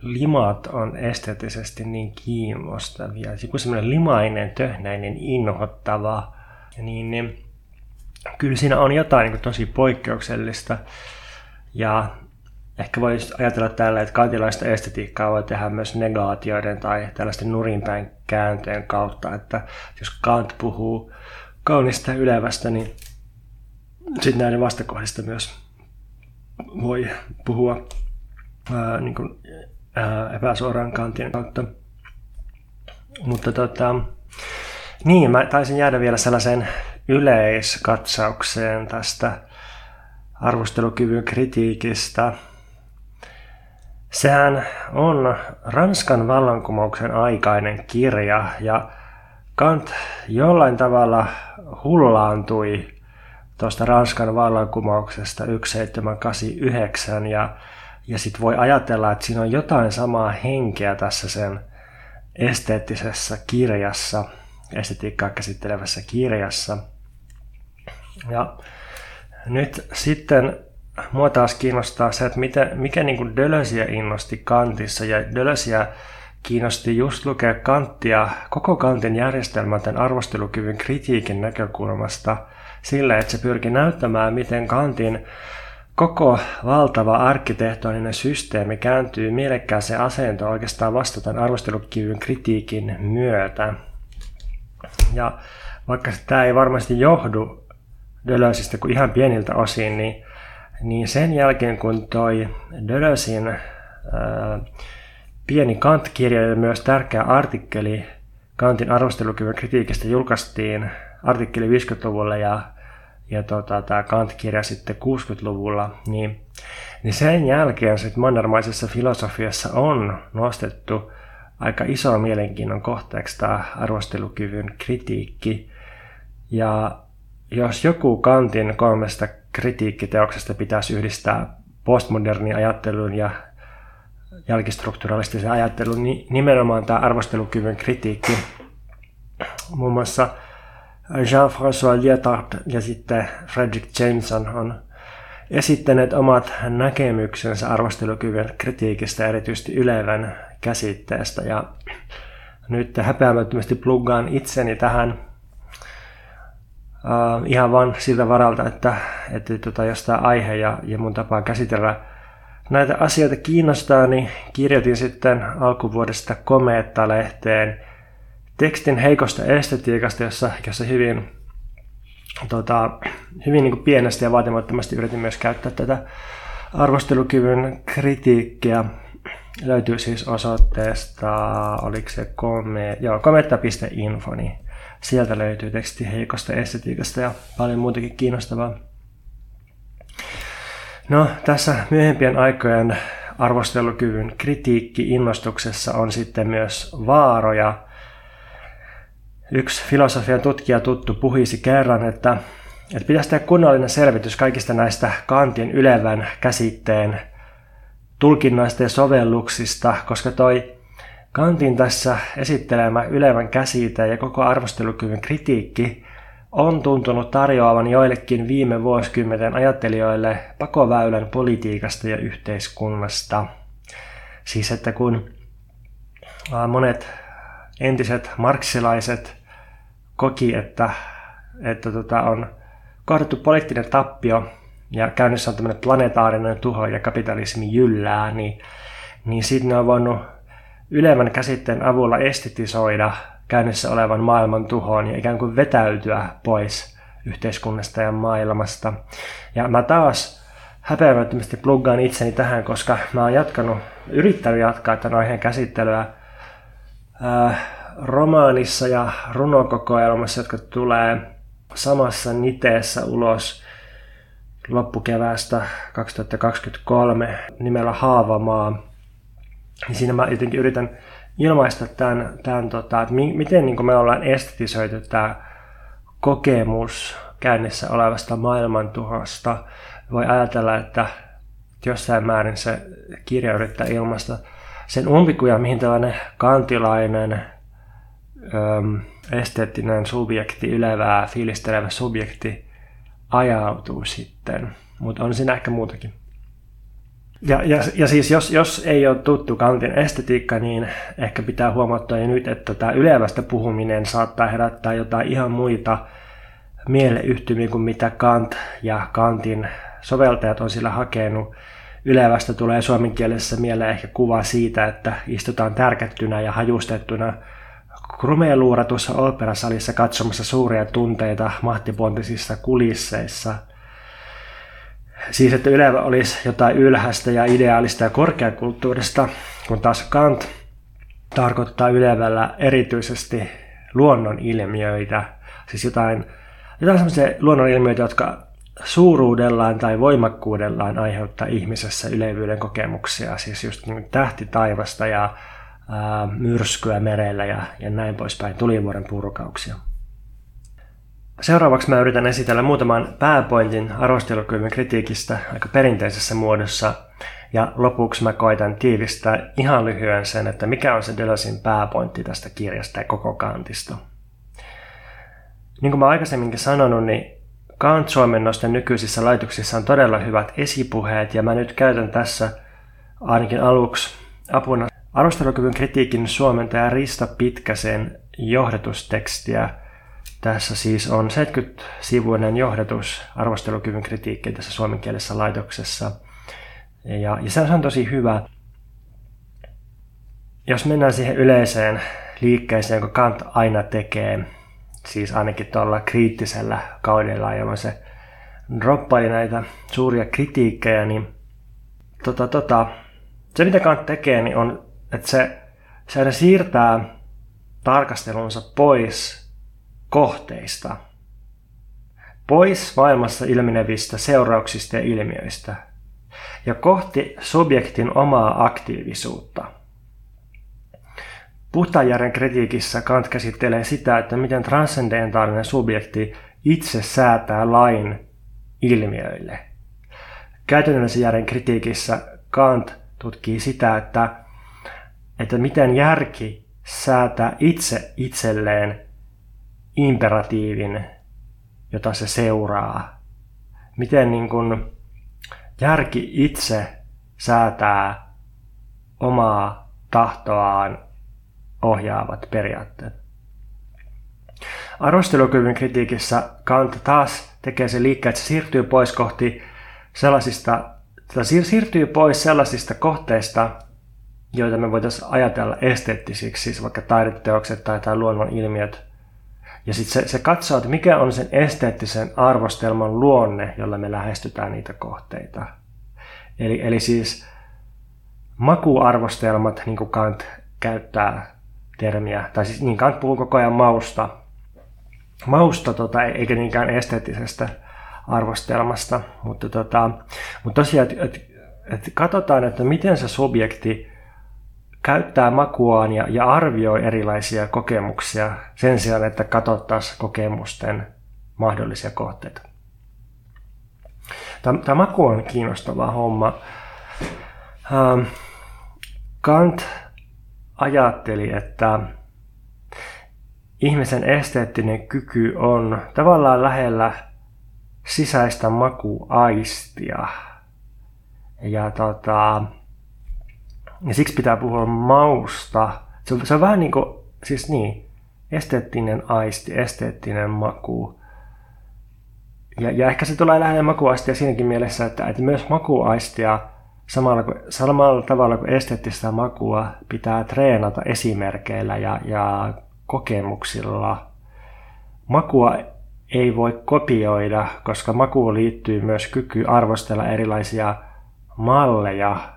A: limat on esteettisesti niin kiinnostavia. Joku semmoinen limainen, töhnäinen, inhottava, niin, niin kyllä siinä on jotain niin tosi poikkeuksellista. Ja ehkä voisi ajatella tällä, että kantilaista estetiikkaa voi tehdä myös negaatioiden tai tällaisten nurinpäin kääntöjen kautta, että jos Kant puhuu kaunista ja ylevästä, niin sitten näiden vastakohdista myös voi puhua ää, niin kuin, ää, epäsuoraan Kantin kautta. Mutta tota, niin, mä taisin jäädä vielä sellaiseen yleiskatsaukseen tästä arvostelukyvyn kritiikistä. Sehän on Ranskan vallankumouksen aikainen kirja ja Kant jollain tavalla hullaantui tuosta Ranskan vallankumouksesta 1789 ja, ja sitten voi ajatella, että siinä on jotain samaa henkeä tässä sen esteettisessä kirjassa, estetiikkaa käsittelevässä kirjassa – ja nyt sitten mua taas kiinnostaa se, että mitä, mikä niin kuin Dölösiä innosti Kantissa. Ja Dölösiä kiinnosti just lukea Kanttia, koko Kantin järjestelmän tämän arvostelukyvyn kritiikin näkökulmasta sillä, että se pyrki näyttämään, miten Kantin koko valtava arkkitehtoninen systeemi kääntyy mielekkääseen asentoon oikeastaan vasta tämän arvostelukyvyn kritiikin myötä. Ja vaikka tämä ei varmasti johdu Deleuzeista kuin ihan pieniltä osin, niin, niin sen jälkeen kun toi Deleuzein ää, pieni Kant-kirja ja myös tärkeä artikkeli Kantin arvostelukyvyn kritiikistä julkaistiin artikkeli 50-luvulla ja, ja tota, tämä Kant-kirja sitten 60-luvulla, niin, niin sen jälkeen sitten mannermaisessa filosofiassa on nostettu aika iso mielenkiinnon kohteeksi tämä arvostelukyvyn kritiikki. Ja jos joku Kantin kolmesta kritiikkiteoksesta pitäisi yhdistää postmodernin ajatteluun ja jälkistrukturalistisen ajattelun, niin nimenomaan tämä arvostelukyvyn kritiikki. Muun muassa Jean-François Lyotard ja sitten Frederick Jameson on esittäneet omat näkemyksensä arvostelukyvyn kritiikistä, erityisesti ylevän käsitteestä. Ja nyt häpeämättömästi pluggaan itseni tähän Uh, ihan vaan siltä varalta, että, että tota, jos tämä aihe ja, ja mun tapaa käsitellä näitä asioita kiinnostaa, niin kirjoitin sitten alkuvuodesta Komeetta-lehteen tekstin heikosta estetiikasta, jossa, jossa hyvin, tota, hyvin niin kuin pienesti ja vaatimattomasti yritin myös käyttää tätä arvostelukyvyn kritiikkiä. Löytyy siis osoitteesta, oliko se kome, joo, kometta.info, niin Sieltä löytyy teksti heikosta estetiikasta ja paljon muutakin kiinnostavaa. No, tässä myöhempien aikojen arvostelukyvyn kritiikki innostuksessa on sitten myös vaaroja. Yksi filosofian tutkija tuttu puhisi kerran, että, että pitäisi tehdä kunnollinen selvitys kaikista näistä Kantin ylevän käsitteen tulkinnoista ja sovelluksista, koska toi Kantin tässä esittelemä ylevän käsite ja koko arvostelukyvyn kritiikki on tuntunut tarjoavan joillekin viime vuosikymmenten ajattelijoille pakoväylän politiikasta ja yhteiskunnasta. Siis että kun monet entiset marksilaiset koki, että, että tota on kohdattu poliittinen tappio ja käynnissä on tämmöinen planetaarinen tuho ja kapitalismi jyllää, niin, niin sitten on voinut ylemmän käsitteen avulla estetisoida käynnissä olevan maailman tuhoon ja ikään kuin vetäytyä pois yhteiskunnasta ja maailmasta. Ja mä taas häpeämättömästi pluggaan itseni tähän, koska mä oon jatkanut, yrittänyt jatkaa tämän aiheen käsittelyä äh, romaanissa ja runokokoelmassa, jotka tulee samassa niteessä ulos loppukeväästä 2023 nimellä Haavamaa. Niin siinä mä jotenkin yritän ilmaista tämän, tämän tota, että mi, miten niin me ollaan estetisoitu tämä kokemus käynnissä olevasta maailmantuhosta. Voi ajatella, että jossain määrin se kirja yrittää ilmaista sen umpikuja, mihin tällainen kantilainen öm, esteettinen subjekti, ylevää, fiilistelevä subjekti ajautuu sitten. Mutta on siinä ehkä muutakin. Ja, ja, ja siis jos, jos ei ole tuttu Kantin estetiikka, niin ehkä pitää huomattaa jo nyt, että tämä ylevästä puhuminen saattaa herättää jotain ihan muita mieleyhtymiä kuin mitä Kant ja Kantin soveltajat on sillä hakenut. Ylevästä tulee suomen kielessä mieleen ehkä kuva siitä, että istutaan tärkättynä ja hajustettuna krumeluuratussa operasalissa katsomassa suuria tunteita mahtipontisissa kulisseissa – Siis, että Yle olisi jotain ylhäistä ja ideaalista ja korkeakulttuurista, kun taas Kant tarkoittaa Ylevällä erityisesti luonnonilmiöitä, siis jotain, jotain sellaisia luonnonilmiöitä, jotka suuruudellaan tai voimakkuudellaan aiheuttaa ihmisessä ylevyyden kokemuksia, siis just niin tähti taivasta ja ää, myrskyä merellä ja, ja näin poispäin, tulivuoren purkauksia. Seuraavaksi mä yritän esitellä muutaman pääpointin arvostelukyvyn kritiikistä aika perinteisessä muodossa. Ja lopuksi mä koitan tiivistää ihan lyhyen sen, että mikä on se Deleuzin pääpointti tästä kirjasta ja koko Kantista. Niin kuin mä aikaisemminkin sanonut, niin Kant-suomennosten nykyisissä laitoksissa on todella hyvät esipuheet ja mä nyt käytän tässä ainakin aluksi apuna arvostelukyvyn kritiikin suomentaja Rista Pitkäsen johdatustekstiä – tässä siis on 70-sivuinen johdatus arvostelukyvyn kritiikkiin tässä suomenkielisessä laitoksessa. Ja, ja se on tosi hyvä. Jos mennään siihen yleiseen liikkeeseen, jonka Kant aina tekee, siis ainakin tuolla kriittisellä kaudella, jolloin se droppaili näitä suuria kritiikkejä, niin tota, tota, se mitä Kant tekee, niin on, että se, se aina siirtää tarkastelunsa pois kohteista, pois maailmassa ilmenevistä seurauksista ja ilmiöistä ja kohti subjektin omaa aktiivisuutta. Puhtaajärjen kritiikissä Kant käsittelee sitä, että miten transcendentaalinen subjekti itse säätää lain ilmiöille. Käytännöllisen järjen kritiikissä Kant tutkii sitä, että, että miten järki säätää itse itselleen imperatiivin, jota se seuraa. Miten niin kuin järki itse säätää omaa tahtoaan ohjaavat periaatteet. Arvostelukyvyn kritiikissä Kant taas tekee se liikkeen, että se siirtyy pois kohti sellaisista, siirtyy pois sellaisista kohteista, joita me voitaisiin ajatella esteettisiksi, siis vaikka taideteokset tai, tai luonnon ilmiöt, ja sitten se, se katsoo, että mikä on sen esteettisen arvostelman luonne, jolla me lähestytään niitä kohteita. Eli, eli siis makuarvostelmat, niin kuin Kant käyttää termiä, tai siis niin Kant puhuu koko ajan mausta, mausta tota, eikä niinkään esteettisestä arvostelmasta, mutta, tota, mutta tosiaan, että et, et katsotaan, että miten se subjekti käyttää makuaan ja, ja arvioi erilaisia kokemuksia sen sijaan, että katsottaisiin kokemusten mahdollisia kohteita. Tämä, maku on kiinnostava homma. Ähm, Kant ajatteli, että ihmisen esteettinen kyky on tavallaan lähellä sisäistä makuaistia. Ja tota, ja siksi pitää puhua mausta. Se on, se on vähän niin kuin, siis niin, esteettinen aisti, esteettinen maku. ja, ja ehkä se tulee lähelle makuaistia siinäkin mielessä, että, että myös makuaistia samalla, samalla tavalla kuin esteettistä makua pitää treenata esimerkkeillä ja, ja kokemuksilla. Makua ei voi kopioida, koska makuun liittyy myös kyky arvostella erilaisia malleja.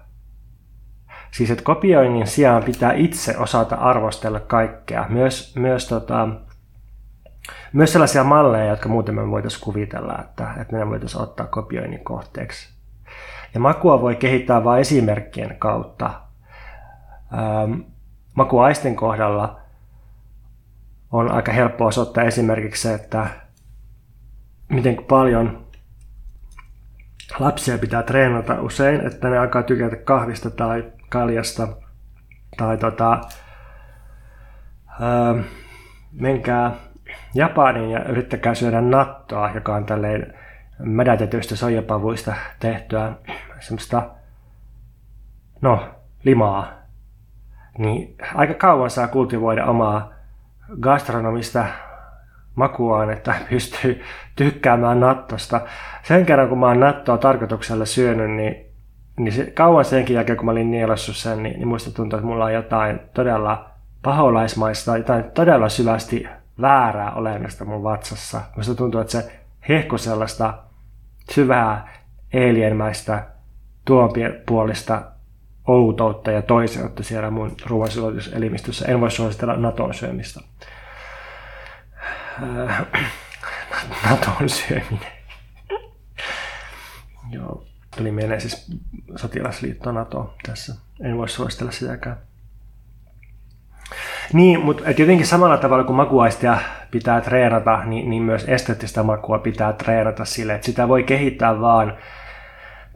A: Siis että kopioinnin sijaan pitää itse osata arvostella kaikkea. Myös, myös, tota, myös sellaisia malleja, jotka muuten me voitaisiin kuvitella, että, että ne voitaisiin ottaa kopioinnin kohteeksi. Ja makua voi kehittää vain esimerkkien kautta. Ähm, makuaisten kohdalla on aika helppo osoittaa esimerkiksi se, että miten paljon lapsia pitää treenata usein, että ne alkaa tykätä kahvista tai kaljasta. Tai tota, öö, menkää Japaniin ja yrittäkää syödä nattoa, joka on tälleen mädätetyistä soijapavuista tehtyä semmoista, no, limaa. Niin aika kauan saa kultivoida omaa gastronomista makuaan, että pystyy tykkäämään nattosta. Sen kerran, kun mä oon nattoa tarkoituksella syönyt, niin, niin se, kauan senkin jälkeen, kun mä olin nielassut sen, niin, niin muista tuntuu, että mulla on jotain todella paholaismaista, jotain todella syvästi väärää olemista mun vatsassa. Musta tuntuu, että se hehku sellaista syvää alienmäistä tuonpuolista outoutta ja toiseutta siellä mun ruoansulatuselimistössä. En voi suositella Naton syömistä. Äh, Naton syöminen. Joo, tuli mieleen siis sotilasliitto Nato tässä. En voi suositella sitäkään. Niin, mutta et jotenkin samalla tavalla kuin makuaistia pitää treenata, niin, niin myös esteettistä makua pitää treenata sille, että sitä voi kehittää vaan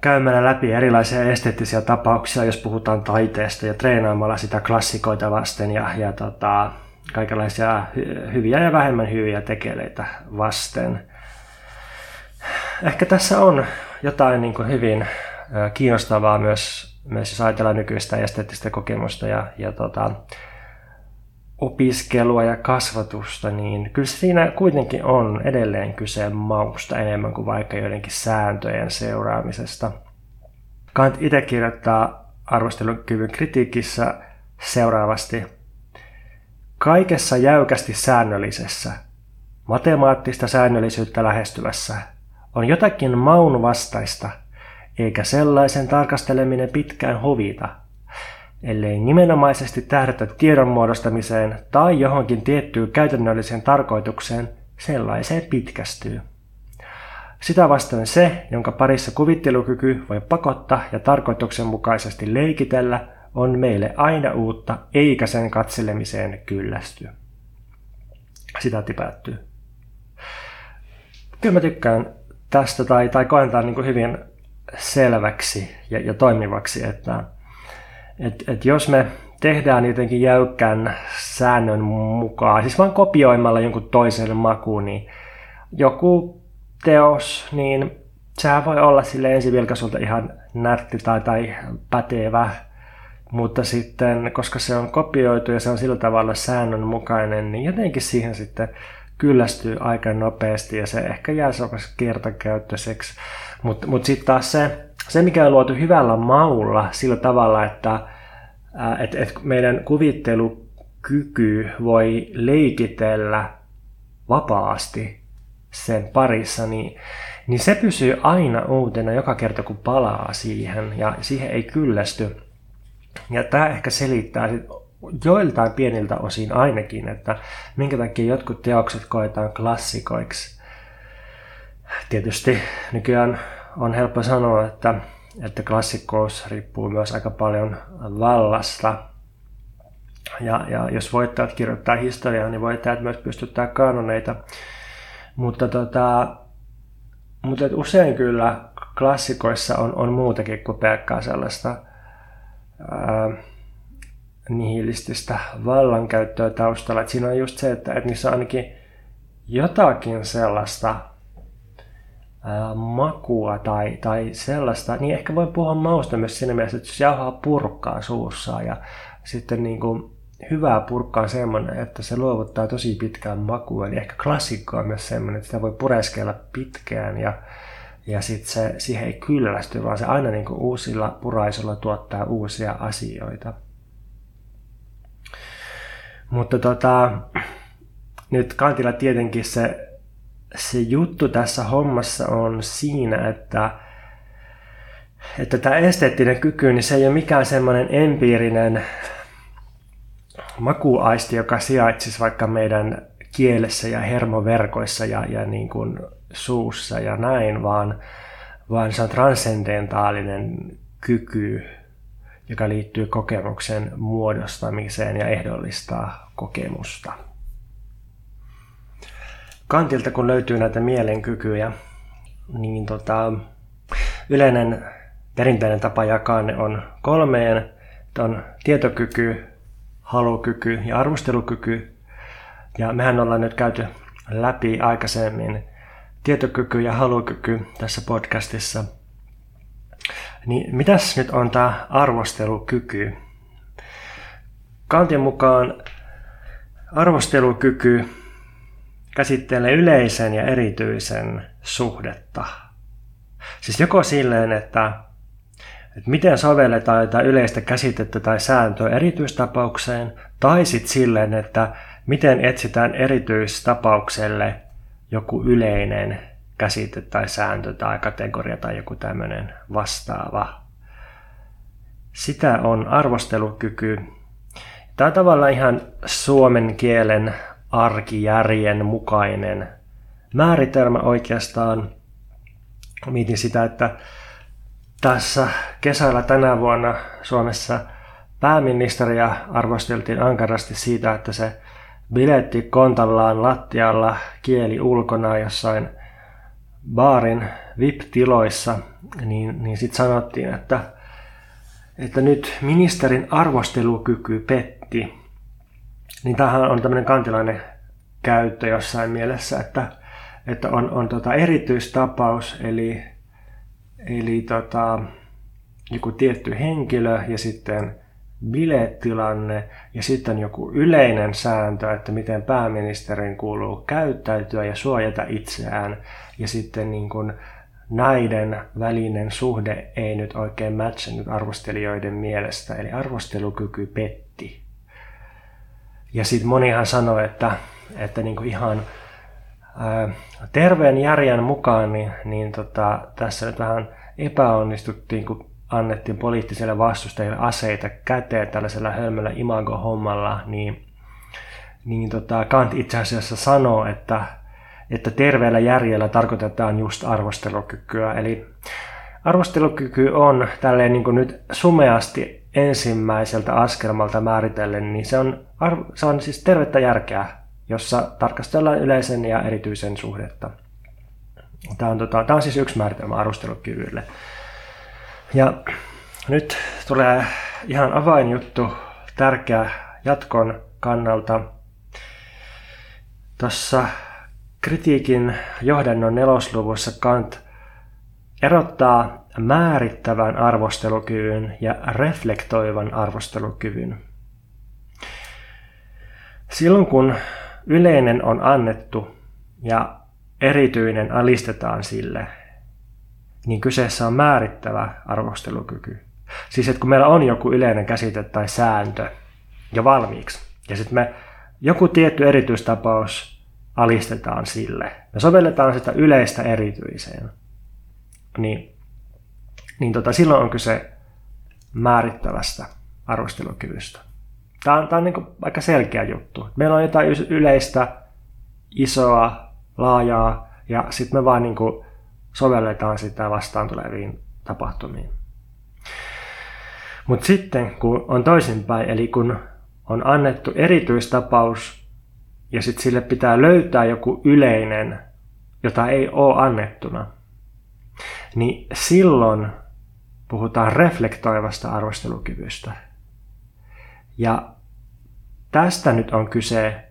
A: käymällä läpi erilaisia esteettisiä tapauksia, jos puhutaan taiteesta ja treenaamalla sitä klassikoita vasten ja, ja tota, kaikenlaisia hyviä ja vähemmän hyviä tekeleitä vasten. Ehkä tässä on jotain niin kuin hyvin kiinnostavaa myös, myös jos ajatellaan nykyistä esteettistä kokemusta ja, ja tota, opiskelua ja kasvatusta, niin kyllä siinä kuitenkin on edelleen kyse mausta enemmän kuin vaikka joidenkin sääntöjen seuraamisesta. Kant itse kirjoittaa arvostelukyvyn kritiikissä seuraavasti. Kaikessa jäykästi säännöllisessä, matemaattista säännöllisyyttä lähestyvässä, on jotakin maun vastaista, eikä sellaisen tarkasteleminen pitkään hovita – ellei nimenomaisesti tähdätä tiedon muodostamiseen tai johonkin tiettyyn käytännölliseen tarkoitukseen, sellaiseen pitkästyy. Sitä vastoin se, jonka parissa kuvittelukyky voi pakottaa ja tarkoituksenmukaisesti leikitellä, on meille aina uutta, eikä sen katselemiseen kyllästy. Sitä päättyy. Kyllä mä tykkään tästä tai, tai koen tämän niin hyvin selväksi ja, ja toimivaksi, että et, et jos me tehdään jotenkin jäykkän säännön mukaan, siis vain kopioimalla jonkun toisen makuun, niin joku teos, niin sehän voi olla sille ensivilkaisulta ihan nätti tai, tai pätevä, mutta sitten, koska se on kopioitu ja se on sillä tavalla säännönmukainen, niin jotenkin siihen sitten kyllästyy aika nopeasti ja se ehkä jää sellaiseksi kertakäyttöiseksi. Mutta mut sitten taas se, se, mikä on luotu hyvällä maulla sillä tavalla, että et, et meidän kuvittelukyky voi leikitellä vapaasti sen parissa, niin, niin se pysyy aina uutena joka kerta, kun palaa siihen ja siihen ei kyllästy. Ja tämä ehkä selittää sit joiltain pieniltä osin ainakin, että minkä takia jotkut teokset koetaan klassikoiksi. Tietysti nykyään on helppo sanoa, että, että klassikkous riippuu myös aika paljon vallasta. Ja, ja jos voittajat kirjoittaa historiaa, niin voittajat myös pystyttää kanoneita. Mutta, tota, mutta usein kyllä klassikoissa on, on muutakin kuin pelkkää sellaista ää, nihilististä vallankäyttöä taustalla. Et siinä on just se, että, että niissä on ainakin jotakin sellaista ää, makua tai, tai sellaista, niin ehkä voi puhua mausta myös siinä mielessä, että jos jauhaa purkkaa suussa ja sitten niin kuin hyvää purkkaa semmoinen, että se luovuttaa tosi pitkään makua. Eli ehkä klassikko on myös semmoinen, että sitä voi pureskella pitkään ja, ja sitten se siihen ei kyllästy, vaan se aina niin kuin uusilla puraisilla tuottaa uusia asioita. Mutta tota, nyt Kantilla tietenkin se, se juttu tässä hommassa on siinä, että että tämä esteettinen kyky, niin se ei ole mikään semmoinen empiirinen makuaisti, joka sijaitsisi vaikka meidän kielessä ja hermoverkoissa ja, ja niin kuin suussa ja näin, vaan, vaan se on transcendentaalinen kyky, joka liittyy kokemuksen muodostamiseen ja ehdollistaa kokemusta. Kantilta kun löytyy näitä mielenkykyjä, niin tota, yleinen perinteinen tapa jakaa ne on kolmeen. On tietokyky, halukyky ja arvostelukyky. Ja mehän ollaan nyt käyty läpi aikaisemmin tietokyky ja halukyky tässä podcastissa. Niin mitäs nyt on tämä arvostelukyky? Kantin mukaan arvostelukyky käsittelee yleisen ja erityisen suhdetta. Siis joko silleen, että että miten sovelletaan jotain yleistä käsitettä tai sääntöä erityistapaukseen, tai sitten silleen, että miten etsitään erityistapaukselle joku yleinen käsite tai sääntö tai kategoria tai joku tämmöinen vastaava. Sitä on arvostelukyky. Tämä on tavallaan ihan suomen kielen arkijärjen mukainen määritelmä oikeastaan. Mietin sitä, että tässä kesällä tänä vuonna Suomessa pääministeriä arvosteltiin ankarasti siitä, että se biletti kontallaan lattialla kieli ulkona jossain baarin VIP-tiloissa, niin, niin sitten sanottiin, että, että nyt ministerin arvostelukyky petti. Niin tämähän on tämmöinen kantilainen käyttö jossain mielessä, että, että on, on tota erityistapaus, eli Eli tota, joku tietty henkilö ja sitten bileetilanne ja sitten joku yleinen sääntö, että miten pääministerin kuuluu käyttäytyä ja suojata itseään. Ja sitten niin kuin näiden välinen suhde ei nyt oikein matchannut arvostelijoiden mielestä, eli arvostelukyky petti. Ja sitten monihan sanoi, että, että niin kuin ihan terveen järjen mukaan niin, niin tota, tässä nyt vähän epäonnistuttiin, kun annettiin poliittiselle vastustajille aseita käteen tällaisella hölmöllä imago-hommalla, niin, niin tota, Kant itse asiassa sanoo, että, että terveellä järjellä tarkoitetaan just arvostelukykyä. Eli arvostelukyky on tälleen niin kuin nyt sumeasti ensimmäiseltä askelmalta määritellen, niin se on, se on siis tervettä järkeä jossa tarkastellaan yleisen ja erityisen suhdetta. Tämä on, tota, tämä on siis yksi määritelmä arvostelukyvylle. Ja nyt tulee ihan avainjuttu, tärkeä jatkon kannalta. Tuossa kritiikin johdannon nelosluvussa Kant erottaa määrittävän arvostelukyvyn ja reflektoivan arvostelukyvyn. Silloin kun yleinen on annettu ja erityinen alistetaan sille, niin kyseessä on määrittävä arvostelukyky. Siis että kun meillä on joku yleinen käsite tai sääntö jo valmiiksi, ja sitten me joku tietty erityistapaus alistetaan sille, me sovelletaan sitä yleistä erityiseen, niin, niin tota, silloin on kyse määrittävästä arvostelukyvystä. Tämä on, tämä on niin aika selkeä juttu. Meillä on jotain yleistä, isoa, laajaa, ja sitten me vaan niin sovelletaan sitä vastaan tuleviin tapahtumiin. Mutta sitten kun on toisinpäin, eli kun on annettu erityistapaus ja sitten sille pitää löytää joku yleinen, jota ei ole annettuna, niin silloin puhutaan reflektoivasta arvostelukyvystä. Ja tästä nyt on kyse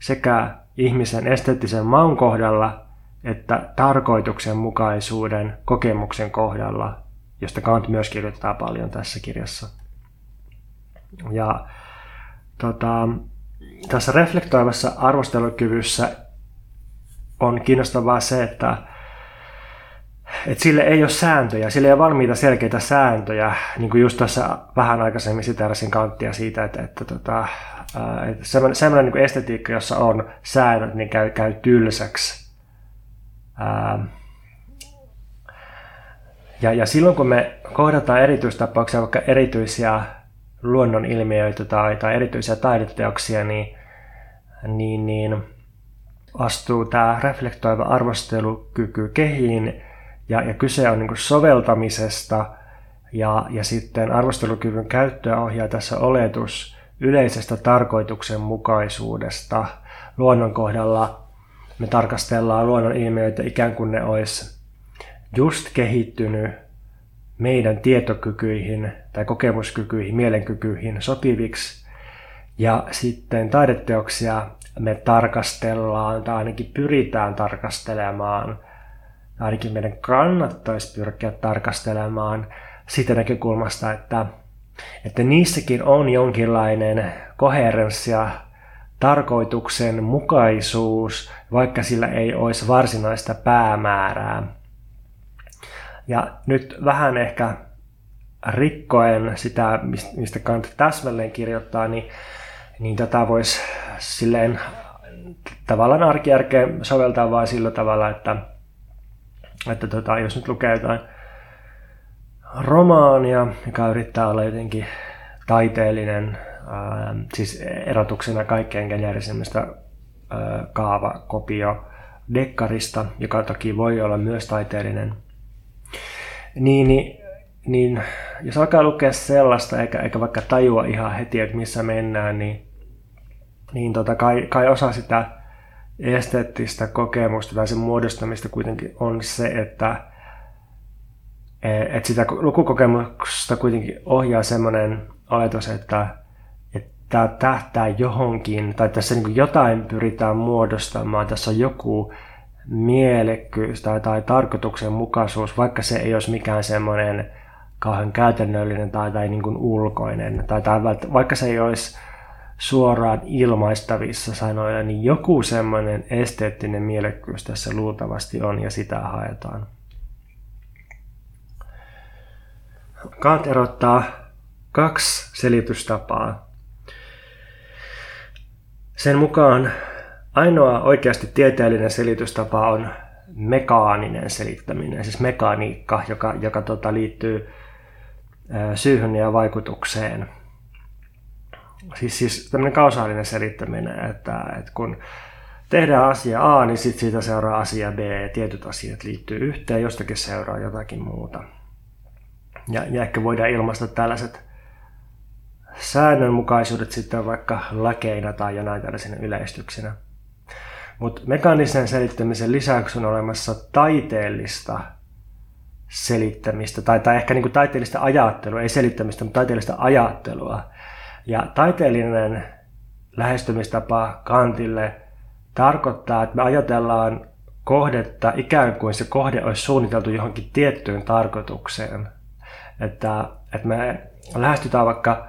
A: sekä ihmisen esteettisen maun kohdalla että tarkoituksenmukaisuuden kokemuksen kohdalla, josta Kant myös kirjoittaa paljon tässä kirjassa. Ja tota, tässä reflektoivassa arvostelukyvyssä on kiinnostavaa se, että, että sille ei ole sääntöjä, sille ei ole valmiita selkeitä sääntöjä, niin kuin just tuossa vähän aikaisemmin siterasin kanttia siitä, että, että, tota, että semmoinen, semmoinen niin estetiikka, jossa on säännöt, niin käy, käy tylsäksi. Ja, ja silloin kun me kohdataan erityistapauksia, vaikka erityisiä luonnonilmiöitä tai, tai erityisiä taideteoksia, niin, niin, niin astuu tämä reflektoiva arvostelukyky kehiin ja, ja kyse on niin soveltamisesta ja, ja sitten arvostelukyvyn käyttöä ohjaa tässä oletus yleisestä tarkoituksenmukaisuudesta. Luonnon kohdalla me tarkastellaan luonnon ilmiöitä ikään kuin ne olisi just kehittynyt meidän tietokykyihin tai kokemuskykyihin, mielenkykyihin sopiviksi. Ja sitten taideteoksia me tarkastellaan tai ainakin pyritään tarkastelemaan, ainakin meidän kannattaisi pyrkiä tarkastelemaan siitä näkökulmasta, että, että niissäkin on jonkinlainen koherenssi ja tarkoituksenmukaisuus, vaikka sillä ei olisi varsinaista päämäärää. Ja nyt vähän ehkä rikkoen sitä, mistä Kant täsmälleen kirjoittaa, niin, niin tätä voisi silleen tavallaan arkijärkeen soveltaa vain sillä tavalla, että, että tota, jos nyt lukee jotain romaania, joka yrittää olla jotenkin taiteellinen, ää, siis erotuksena kaikkein genialisimmästä kaava, kopio dekkarista, joka toki voi olla myös taiteellinen – niin, niin, niin jos alkaa lukea sellaista, eikä, eikä vaikka tajua ihan heti, että missä mennään, niin, niin tota, kai, kai osa sitä esteettistä kokemusta tai sen muodostamista kuitenkin on se, että että sitä lukukokemusta kuitenkin ohjaa semmoinen oletus, että tämä tähtää johonkin, tai tässä niin jotain pyritään muodostamaan, tässä on joku mielekkyys tai, tai tarkoituksenmukaisuus, vaikka se ei olisi mikään semmoinen kauhean käytännöllinen tai, tai niin kuin ulkoinen, tai, tai vaikka se ei olisi suoraan ilmaistavissa sanoilla, niin joku semmoinen esteettinen mielekkyys tässä luultavasti on ja sitä haetaan. Kant erottaa kaksi selitystapaa. Sen mukaan Ainoa oikeasti tieteellinen selitystapa on mekaaninen selittäminen, siis mekaniikka, joka, joka tota, liittyy syyhyn ja vaikutukseen. Siis, siis tämmöinen kausaalinen selittäminen, että, että kun tehdään asia A, niin sit siitä seuraa asia B. Tietyt asiat liittyy yhteen, jostakin seuraa jotakin muuta. Ja, ja ehkä voidaan ilmaista tällaiset säännönmukaisuudet sitten vaikka lakeina tai jonain tällaisena yleistyksinä. Mutta mekaanisen selittämisen lisäksi on olemassa taiteellista selittämistä, tai, tai ehkä niin taiteellista ajattelua, ei selittämistä, mutta taiteellista ajattelua. Ja taiteellinen lähestymistapa Kantille tarkoittaa, että me ajatellaan kohdetta ikään kuin se kohde olisi suunniteltu johonkin tiettyyn tarkoitukseen. Että, että me lähestytään vaikka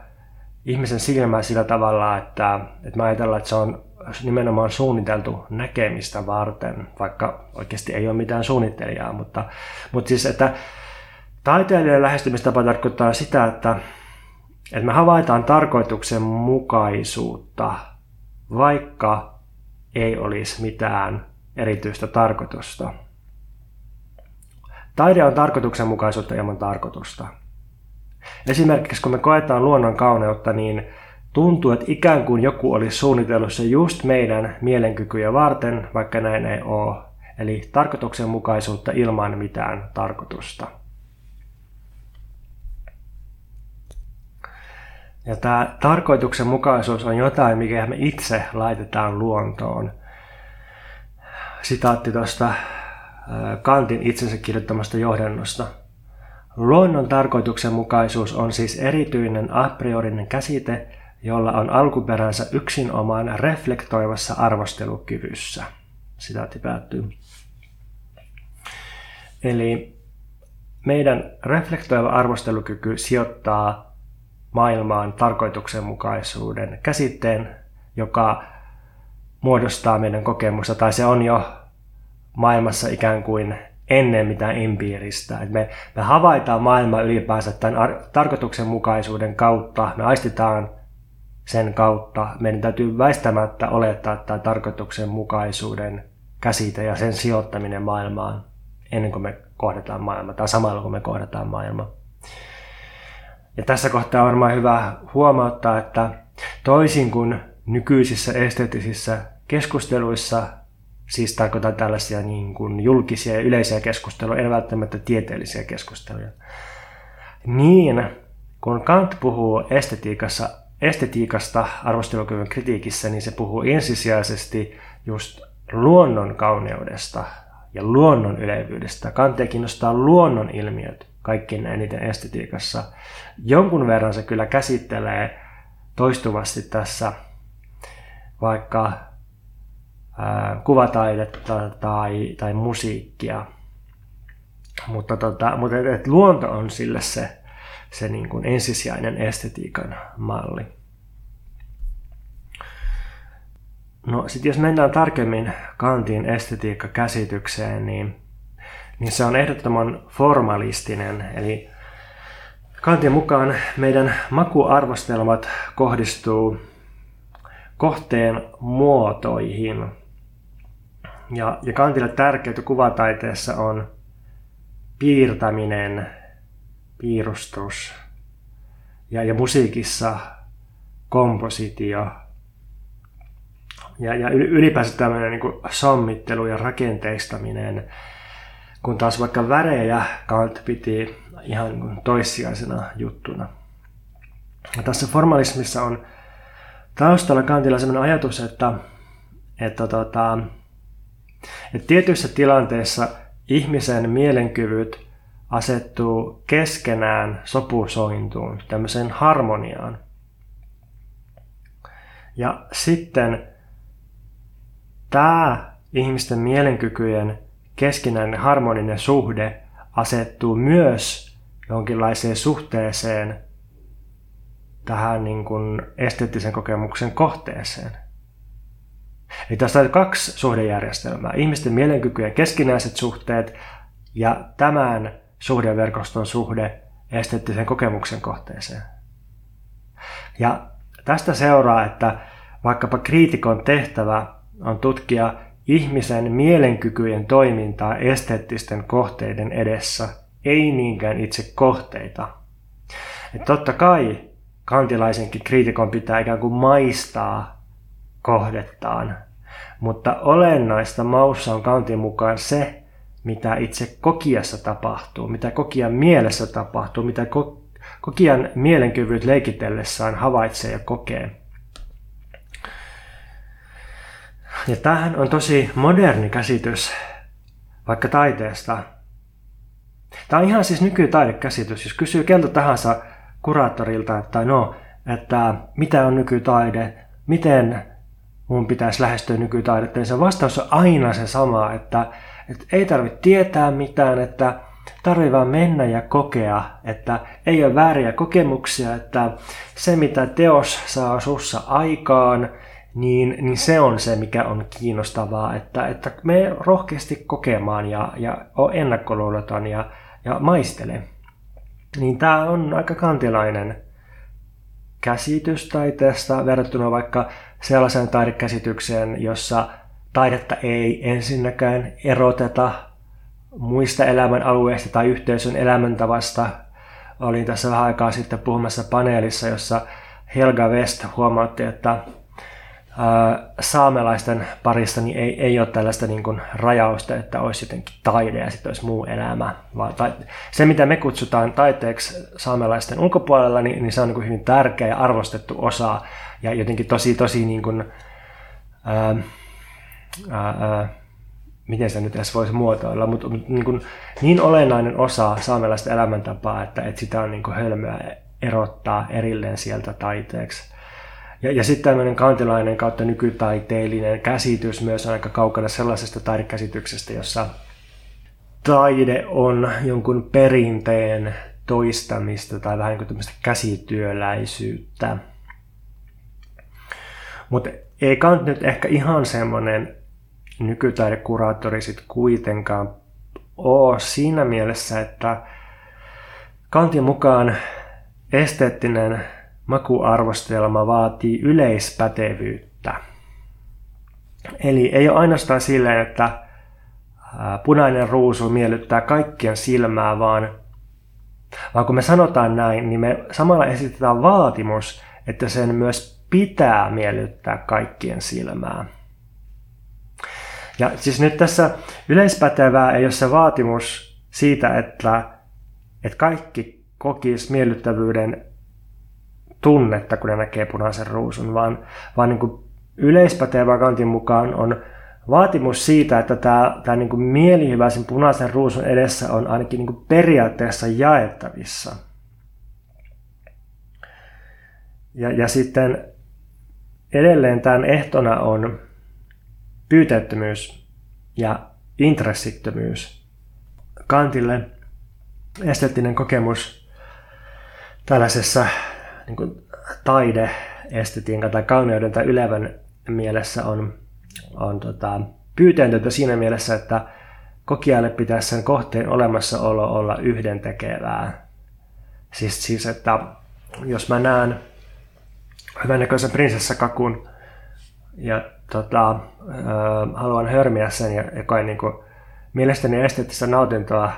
A: ihmisen silmää sillä tavalla, että, että me ajatellaan, että se on nimenomaan suunniteltu näkemistä varten, vaikka oikeasti ei ole mitään suunnittelijaa, mutta, mutta siis, että taiteilijan lähestymistapa tarkoittaa sitä, että, että me havaitaan tarkoituksenmukaisuutta, vaikka ei olisi mitään erityistä tarkoitusta. Taide on tarkoituksenmukaisuutta ilman tarkoitusta. Esimerkiksi kun me koetaan luonnon kauneutta, niin Tuntuu, että ikään kuin joku olisi suunnitellut se just meidän mielenkykyjä varten, vaikka näin ei ole. Eli tarkoituksenmukaisuutta ilman mitään tarkoitusta. Ja tämä tarkoituksenmukaisuus on jotain, mikä me itse laitetaan luontoon. Sitaatti tuosta Kantin itsensä kirjoittamasta johdannosta. Luonnon tarkoituksenmukaisuus on siis erityinen a priorinen käsite, jolla on alkuperänsä yksinomaan reflektoivassa arvostelukyvyssä. Sitaatti päättyy. Eli meidän reflektoiva arvostelukyky sijoittaa maailmaan tarkoituksenmukaisuuden käsitteen, joka muodostaa meidän kokemusta, tai se on jo maailmassa ikään kuin ennen mitään empiiristä. Et me, me havaitaan maailma ylipäänsä tämän ar- tarkoituksenmukaisuuden kautta, me aistitaan sen kautta. Meidän täytyy väistämättä olettaa tämä tarkoituksenmukaisuuden käsite ja sen sijoittaminen maailmaan ennen kuin me kohdataan maailma, tai samalla kun me kohdataan maailma. Ja tässä kohtaa on varmaan hyvä huomauttaa, että toisin kuin nykyisissä esteettisissä keskusteluissa, siis tarkoitan tällaisia niin kuin julkisia ja yleisiä keskusteluja, en välttämättä tieteellisiä keskusteluja, niin kun Kant puhuu estetiikassa, estetiikasta arvostelukyvyn kritiikissä, niin se puhuu ensisijaisesti just luonnon kauneudesta ja luonnon ylevyydestä. Kantia kiinnostaa luonnon ilmiöt kaikkein eniten estetiikassa. Jonkun verran se kyllä käsittelee toistuvasti tässä vaikka ää, kuvataidetta tai, tai musiikkia. Mutta, tota, mutta et, et luonto on sille se, se niin kuin ensisijainen estetiikan malli. No sitten jos mennään tarkemmin Kantin estetiikkakäsitykseen, niin, niin se on ehdottoman formalistinen. Eli Kantin mukaan meidän makuarvostelmat kohdistuu kohteen muotoihin. Ja, ja Kantille tärkeää kuvataiteessa on piirtäminen, piirustus ja, ja musiikissa kompositio ja, ja ylipäänsä tämmöinen niin sommittelu ja rakenteistaminen, kun taas vaikka värejä Kant piti ihan niin toissijaisena juttuna. Ja tässä formalismissa on taustalla Kantilla sellainen ajatus, että, että, tota, että tietyissä tilanteissa ihmisen mielenkyvyt asettuu keskenään sopusointuun, tämmöiseen harmoniaan. Ja sitten tämä ihmisten mielenkykyjen keskinäinen harmoninen suhde asettuu myös jonkinlaiseen suhteeseen tähän niin kuin esteettisen kokemuksen kohteeseen. Eli tässä on kaksi suhdejärjestelmää. Ihmisten mielenkykyjen keskinäiset suhteet ja tämän suhdeverkoston suhde esteettisen kokemuksen kohteeseen. Ja tästä seuraa, että vaikkapa kriitikon tehtävä on tutkia ihmisen mielenkykyjen toimintaa esteettisten kohteiden edessä, ei niinkään itse kohteita. Et totta kai kantilaisenkin kriitikon pitää ikään kuin maistaa kohdettaan, mutta olennaista maussa on kantin mukaan se, mitä itse kokiassa tapahtuu, mitä kokijan mielessä tapahtuu, mitä kokijan mielenkyvyt leikitellessään havaitsee ja kokee. Ja tämähän on tosi moderni käsitys vaikka taiteesta. Tämä on ihan siis nykytaidekäsitys. Jos kysyy keltä tahansa kuraattorilta, että no, että mitä on nykytaide, miten mun pitäisi lähestyä nykytaidetta, niin se vastaus on aina se sama, että, että ei tarvitse tietää mitään, että tarvii vaan mennä ja kokea, että ei ole vääriä kokemuksia, että se mitä teos saa sussa aikaan, niin, niin se on se, mikä on kiinnostavaa, että, että me rohkeasti kokemaan ja, ja ennakkoluuloton ja, ja maistele. Niin tämä on aika kantilainen käsitys taiteesta verrattuna vaikka sellaiseen taidekäsitykseen, jossa taidetta ei ensinnäkään eroteta muista elämän alueista tai yhteisön elämäntavasta. Olin tässä vähän aikaa sitten puhumassa paneelissa, jossa Helga West huomautti, että saamelaisten parissa niin ei, ei ole tällaista niin kuin rajausta, että olisi jotenkin taide ja sitten olisi muu elämä. Vaan ta- se, mitä me kutsutaan taiteeksi saamelaisten ulkopuolella, niin, niin se on niin kuin hyvin tärkeä ja arvostettu osa ja jotenkin tosi, tosi niin kuin, ää, ää, miten se nyt edes voisi muotoilla, mutta niin, kuin, niin olennainen osa saamelaisten elämäntapaa, että, että sitä on niin kuin hölmöä erottaa erilleen sieltä taiteeksi. Ja, ja sitten tämmöinen kantilainen kautta nykytaiteellinen käsitys myös on aika kaukana sellaisesta taidekäsityksestä, jossa taide on jonkun perinteen toistamista tai vähän niin kuin käsityöläisyyttä. Mutta ei Kant nyt ehkä ihan semmoinen nykytaidekuraattori sitten kuitenkaan ole siinä mielessä, että Kantin mukaan esteettinen makuarvostelma vaatii yleispätevyyttä. Eli ei ole ainoastaan silleen, että punainen ruusu miellyttää kaikkien silmää, vaan, vaan kun me sanotaan näin, niin me samalla esitetään vaatimus, että sen myös pitää miellyttää kaikkien silmää. Ja siis nyt tässä yleispätevää ei ole se vaatimus siitä, että, että kaikki kokis miellyttävyyden tunnetta, kun ne näkee punaisen ruusun, vaan, vaan niin kuin yleispätevä kantin mukaan on vaatimus siitä, että tämä, tämä niin kuin mielihyvä sen punaisen ruusun edessä on ainakin niin kuin periaatteessa jaettavissa. Ja, ja sitten edelleen tämän ehtona on pyyteettömyys ja intressittömyys. Kantille esteettinen kokemus tällaisessa niin kuin taide-estetiikan tai kauneuden tai ylevän mielessä on, on tota, pyyteetöntä siinä mielessä, että kokijalle pitäisi sen kohteen olemassaolo olla yhdentekevää. Siis, siis että jos mä näen hyvännäköisen prinsessakakun ja tota, äh, haluan hörmiä sen ja, ja koen niin kuin, mielestäni esteettistä nautintoa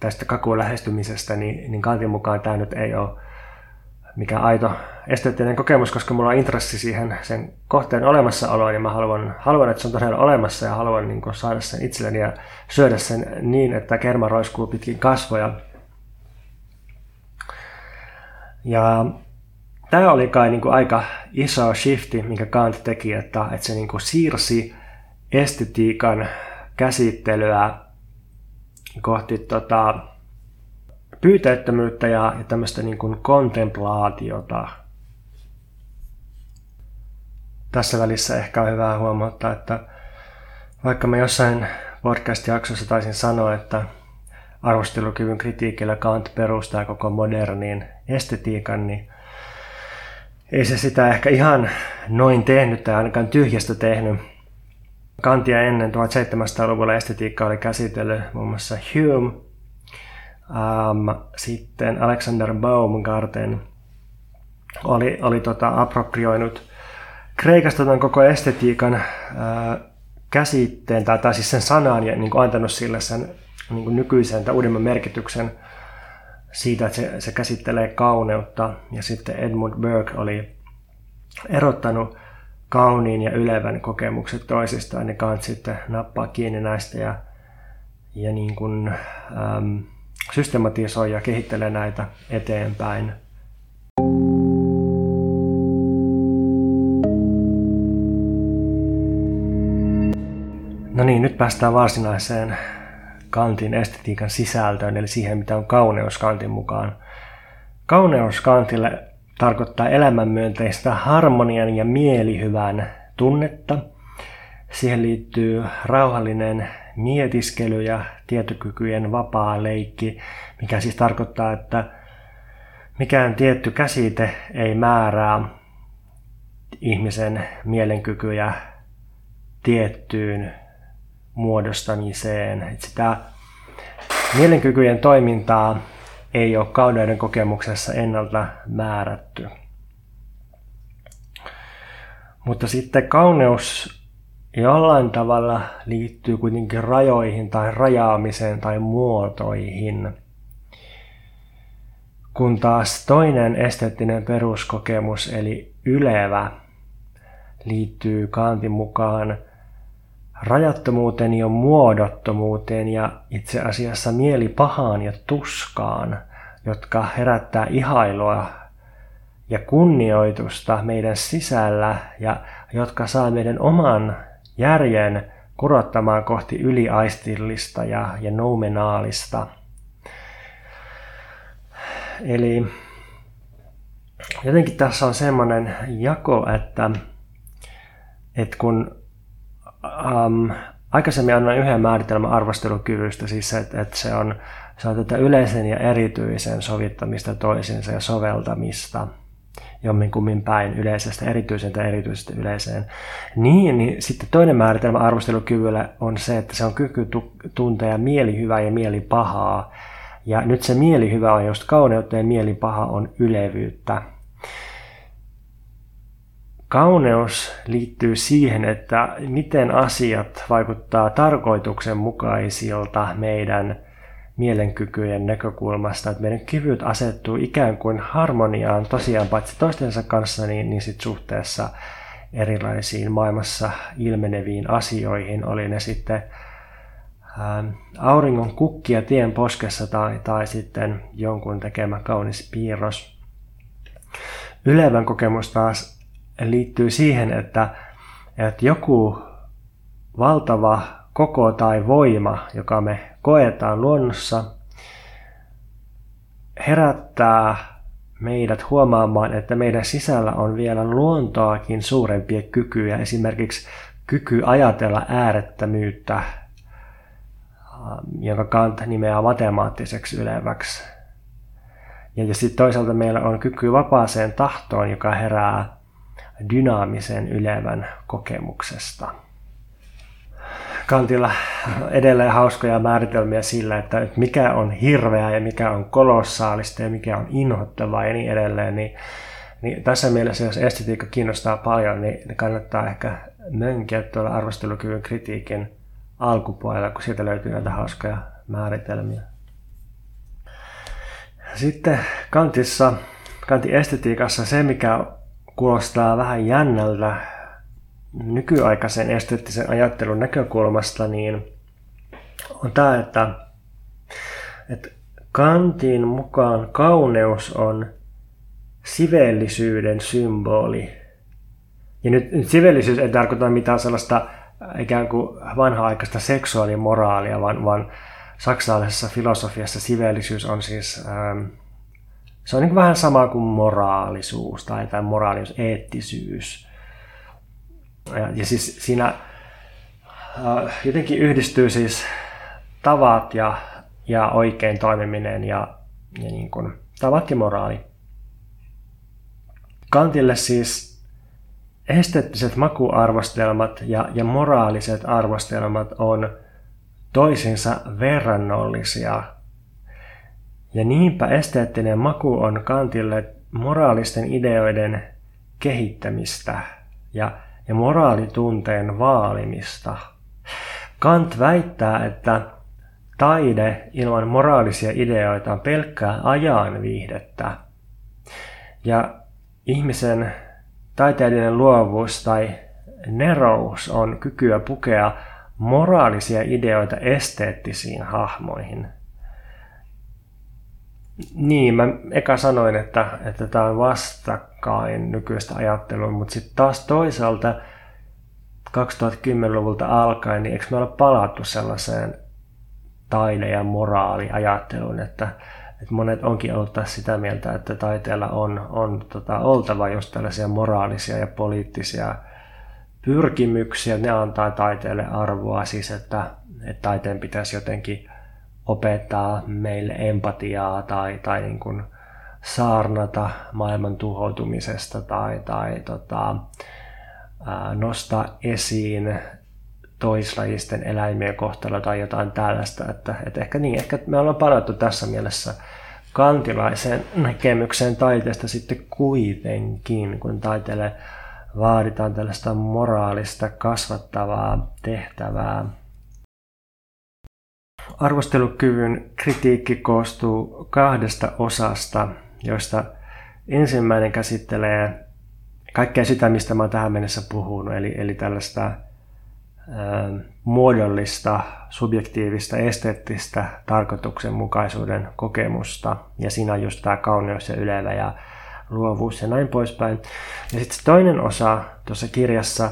A: tästä kakuun lähestymisestä, niin, niin kantin mukaan tämä nyt ei ole mikä aito esteettinen kokemus, koska mulla on intressi siihen sen kohteen olemassaoloon ja mä haluan, haluan että se on todella olemassa ja haluan niin kuin, saada sen itselleni ja syödä sen niin, että kerma roiskuu pitkin kasvoja. Ja tämä oli kai niin kuin aika iso shifti, minkä Kant teki, että, että se niin kuin siirsi estetiikan käsittelyä kohti tota, pyyteettömyyttä ja, ja tämmöistä niin kuin kontemplaatiota. Tässä välissä ehkä on hyvä huomata, että vaikka mä jossain podcast-jaksossa taisin sanoa, että arvostelukyvyn kritiikillä Kant perustaa koko moderniin estetiikan, niin ei se sitä ehkä ihan noin tehnyt tai ainakaan tyhjästä tehnyt. Kantia ennen 1700-luvulla estetiikka oli käsitellyt muun muassa Hume, um, sitten Alexander Baumgarten oli, oli tota, approprioinut Kreikasta tämän koko estetiikan ää, käsitteen, tai, tai siis sen sanan, ja niin kuin antanut sille sen niin kuin nykyisen tai uudemman merkityksen – siitä, että se, se käsittelee kauneutta. Ja sitten Edmund Burke oli erottanut kauniin ja ylevän kokemukset toisistaan, niin Kant sitten nappaa kiinni näistä ja, ja niin kuin, äm, systematisoi ja kehittelee näitä eteenpäin. No niin, nyt päästään varsinaiseen Kantin estetiikan sisältöön, eli siihen, mitä on kauneus Kantin mukaan. Kauneus Kantille tarkoittaa elämänmyönteistä harmonian ja mielihyvän tunnetta. Siihen liittyy rauhallinen mietiskely ja tietokykyjen vapaa leikki, mikä siis tarkoittaa, että mikään tietty käsite ei määrää ihmisen mielenkykyjä tiettyyn muodostamiseen. Sitä mielenkykyjen toimintaa ei ole kauneuden kokemuksessa ennalta määrätty. Mutta sitten kauneus jollain tavalla liittyy kuitenkin rajoihin tai rajaamiseen tai muotoihin. Kun taas toinen esteettinen peruskokemus eli ylevä liittyy Kantin mukaan rajattomuuteen ja muodottomuuteen ja itse asiassa mielipahaan ja tuskaan, jotka herättää ihailua ja kunnioitusta meidän sisällä ja jotka saa meidän oman järjen kurottamaan kohti yliaistillista ja, ja noumenaalista. Eli jotenkin tässä on semmoinen jako, että, että kun Um, aikaisemmin annoin yhden määritelmän arvostelukyvystä, siis että, että se on se on tätä yleisen ja erityisen sovittamista toisinsa ja soveltamista jomminkummin päin yleisestä erityisen tai erityisestä yleiseen. Niin, niin sitten toinen määritelmä arvostelukyvyllä on se, että se on kyky tuntea mieli hyvää ja mieli pahaa. Ja nyt se mieli hyvä on just kauneutta ja mieli paha on ylevyyttä. Kauneus liittyy siihen, että miten asiat vaikuttaa tarkoituksenmukaisilta meidän mielenkykyjen näkökulmasta, että meidän kyvyt asettuu ikään kuin harmoniaan tosiaan paitsi toistensa kanssa, niin, niin sit suhteessa erilaisiin maailmassa ilmeneviin asioihin, oli ne sitten ää, ähm, auringon kukkia tien poskessa tai, tai sitten jonkun tekemä kaunis piirros. Ylevän kokemus taas liittyy siihen, että, että joku valtava koko tai voima, joka me koetaan luonnossa, herättää meidät huomaamaan, että meidän sisällä on vielä luontoakin suurempia kykyjä, esimerkiksi kyky ajatella äärettömyyttä, jonka Kant nimeää matemaattiseksi yleväksi. Ja, ja sitten toisaalta meillä on kyky vapaaseen tahtoon, joka herää dynaamisen ylevän kokemuksesta. Kantilla edelleen hauskoja määritelmiä sillä, että mikä on hirveää ja mikä on kolossaalista ja mikä on inhottavaa ja niin edelleen. Niin, niin tässä mielessä, jos estetiikka kiinnostaa paljon, niin kannattaa ehkä mönkiä tuolla arvostelukyvyn kritiikin alkupuolella, kun sieltä löytyy näitä hauskoja määritelmiä. Sitten Kantissa, Kantin estetiikassa se, mikä kuulostaa vähän jännältä nykyaikaisen esteettisen ajattelun näkökulmasta, niin on tämä, että, että Kantin mukaan kauneus on siveellisyyden symboli. Ja nyt, nyt siveellisyys ei tarkoita mitään sellaista ikään kuin vanha-aikaista seksuaalimoraalia, vaan, vaan saksalaisessa filosofiassa siveellisyys on siis, ähm, se on niin vähän sama kuin moraalisuus tai, tai moraalius, eettisyys. Ja, ja siis siinä äh, jotenkin yhdistyy siis tavat ja, ja oikein toimiminen ja, ja niin kuin, tavat ja moraali. Kantille siis esteettiset makuarvostelmat ja, ja moraaliset arvostelmat on toisinsa verrannollisia. Ja niinpä esteettinen maku on Kantille moraalisten ideoiden kehittämistä ja ja moraalitunteen vaalimista. Kant väittää, että taide ilman moraalisia ideoita on pelkkää ajan viihdettä. Ja ihmisen taiteellinen luovuus tai nerous on kykyä pukea moraalisia ideoita esteettisiin hahmoihin. Niin, mä eka sanoin, että, että tämä on vastakkain nykyistä ajattelua, mutta sitten taas toisaalta 2010-luvulta alkaen, niin eikö me olla palattu sellaiseen taide- ja moraaliajatteluun, että, että monet onkin ollut sitä mieltä, että taiteella on, on tota, oltava just tällaisia moraalisia ja poliittisia pyrkimyksiä, ne antaa taiteelle arvoa, siis että, että taiteen pitäisi jotenkin opettaa meille empatiaa tai, tai niin kuin saarnata maailman tuhoutumisesta tai, tai tota, nostaa esiin toislajisten eläimien kohtalo tai jotain tällaista. Että, että ehkä niin, ehkä me ollaan palattu tässä mielessä kantilaisen näkemykseen taiteesta sitten kuitenkin, kun taiteelle vaaditaan tällaista moraalista kasvattavaa tehtävää. Arvostelukyvyn kritiikki koostuu kahdesta osasta, joista ensimmäinen käsittelee kaikkea sitä, mistä mä oon tähän mennessä puhunut, eli, eli tällaista ää, muodollista, subjektiivista, esteettistä tarkoituksenmukaisuuden kokemusta. Ja siinä on just tämä kauneus ja ylevä ja luovuus ja näin poispäin. Ja sitten toinen osa tuossa kirjassa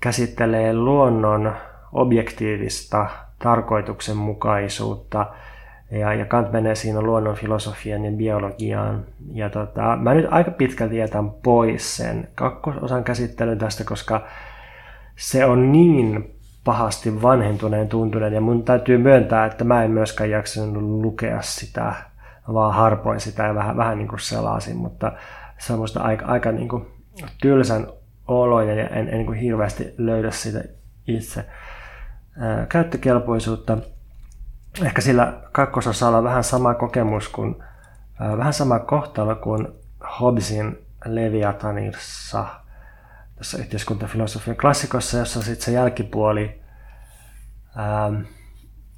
A: käsittelee luonnon objektiivista tarkoituksenmukaisuutta. Ja, ja Kant menee siinä luonnon filosofian ja biologiaan. Ja tota, mä nyt aika pitkälti jätän pois sen kakkososan käsittelyn tästä, koska se on niin pahasti vanhentuneen tuntuneen ja mun täytyy myöntää, että mä en myöskään jaksanut lukea sitä, vaan harpoin sitä ja vähän, vähän niin kuin selasin, mutta se on aika, aika niin kuin tylsän oloinen ja en, en niin kuin hirveästi löydä sitä itse. Käyttökelpoisuutta. Ehkä sillä kakkososalla vähän sama kokemus kuin, vähän sama kohtalo kuin Hobbesin Leviathanissa – tässä yhteiskuntafilosofian klassikossa, jossa sitten se jälkipuoli, ää,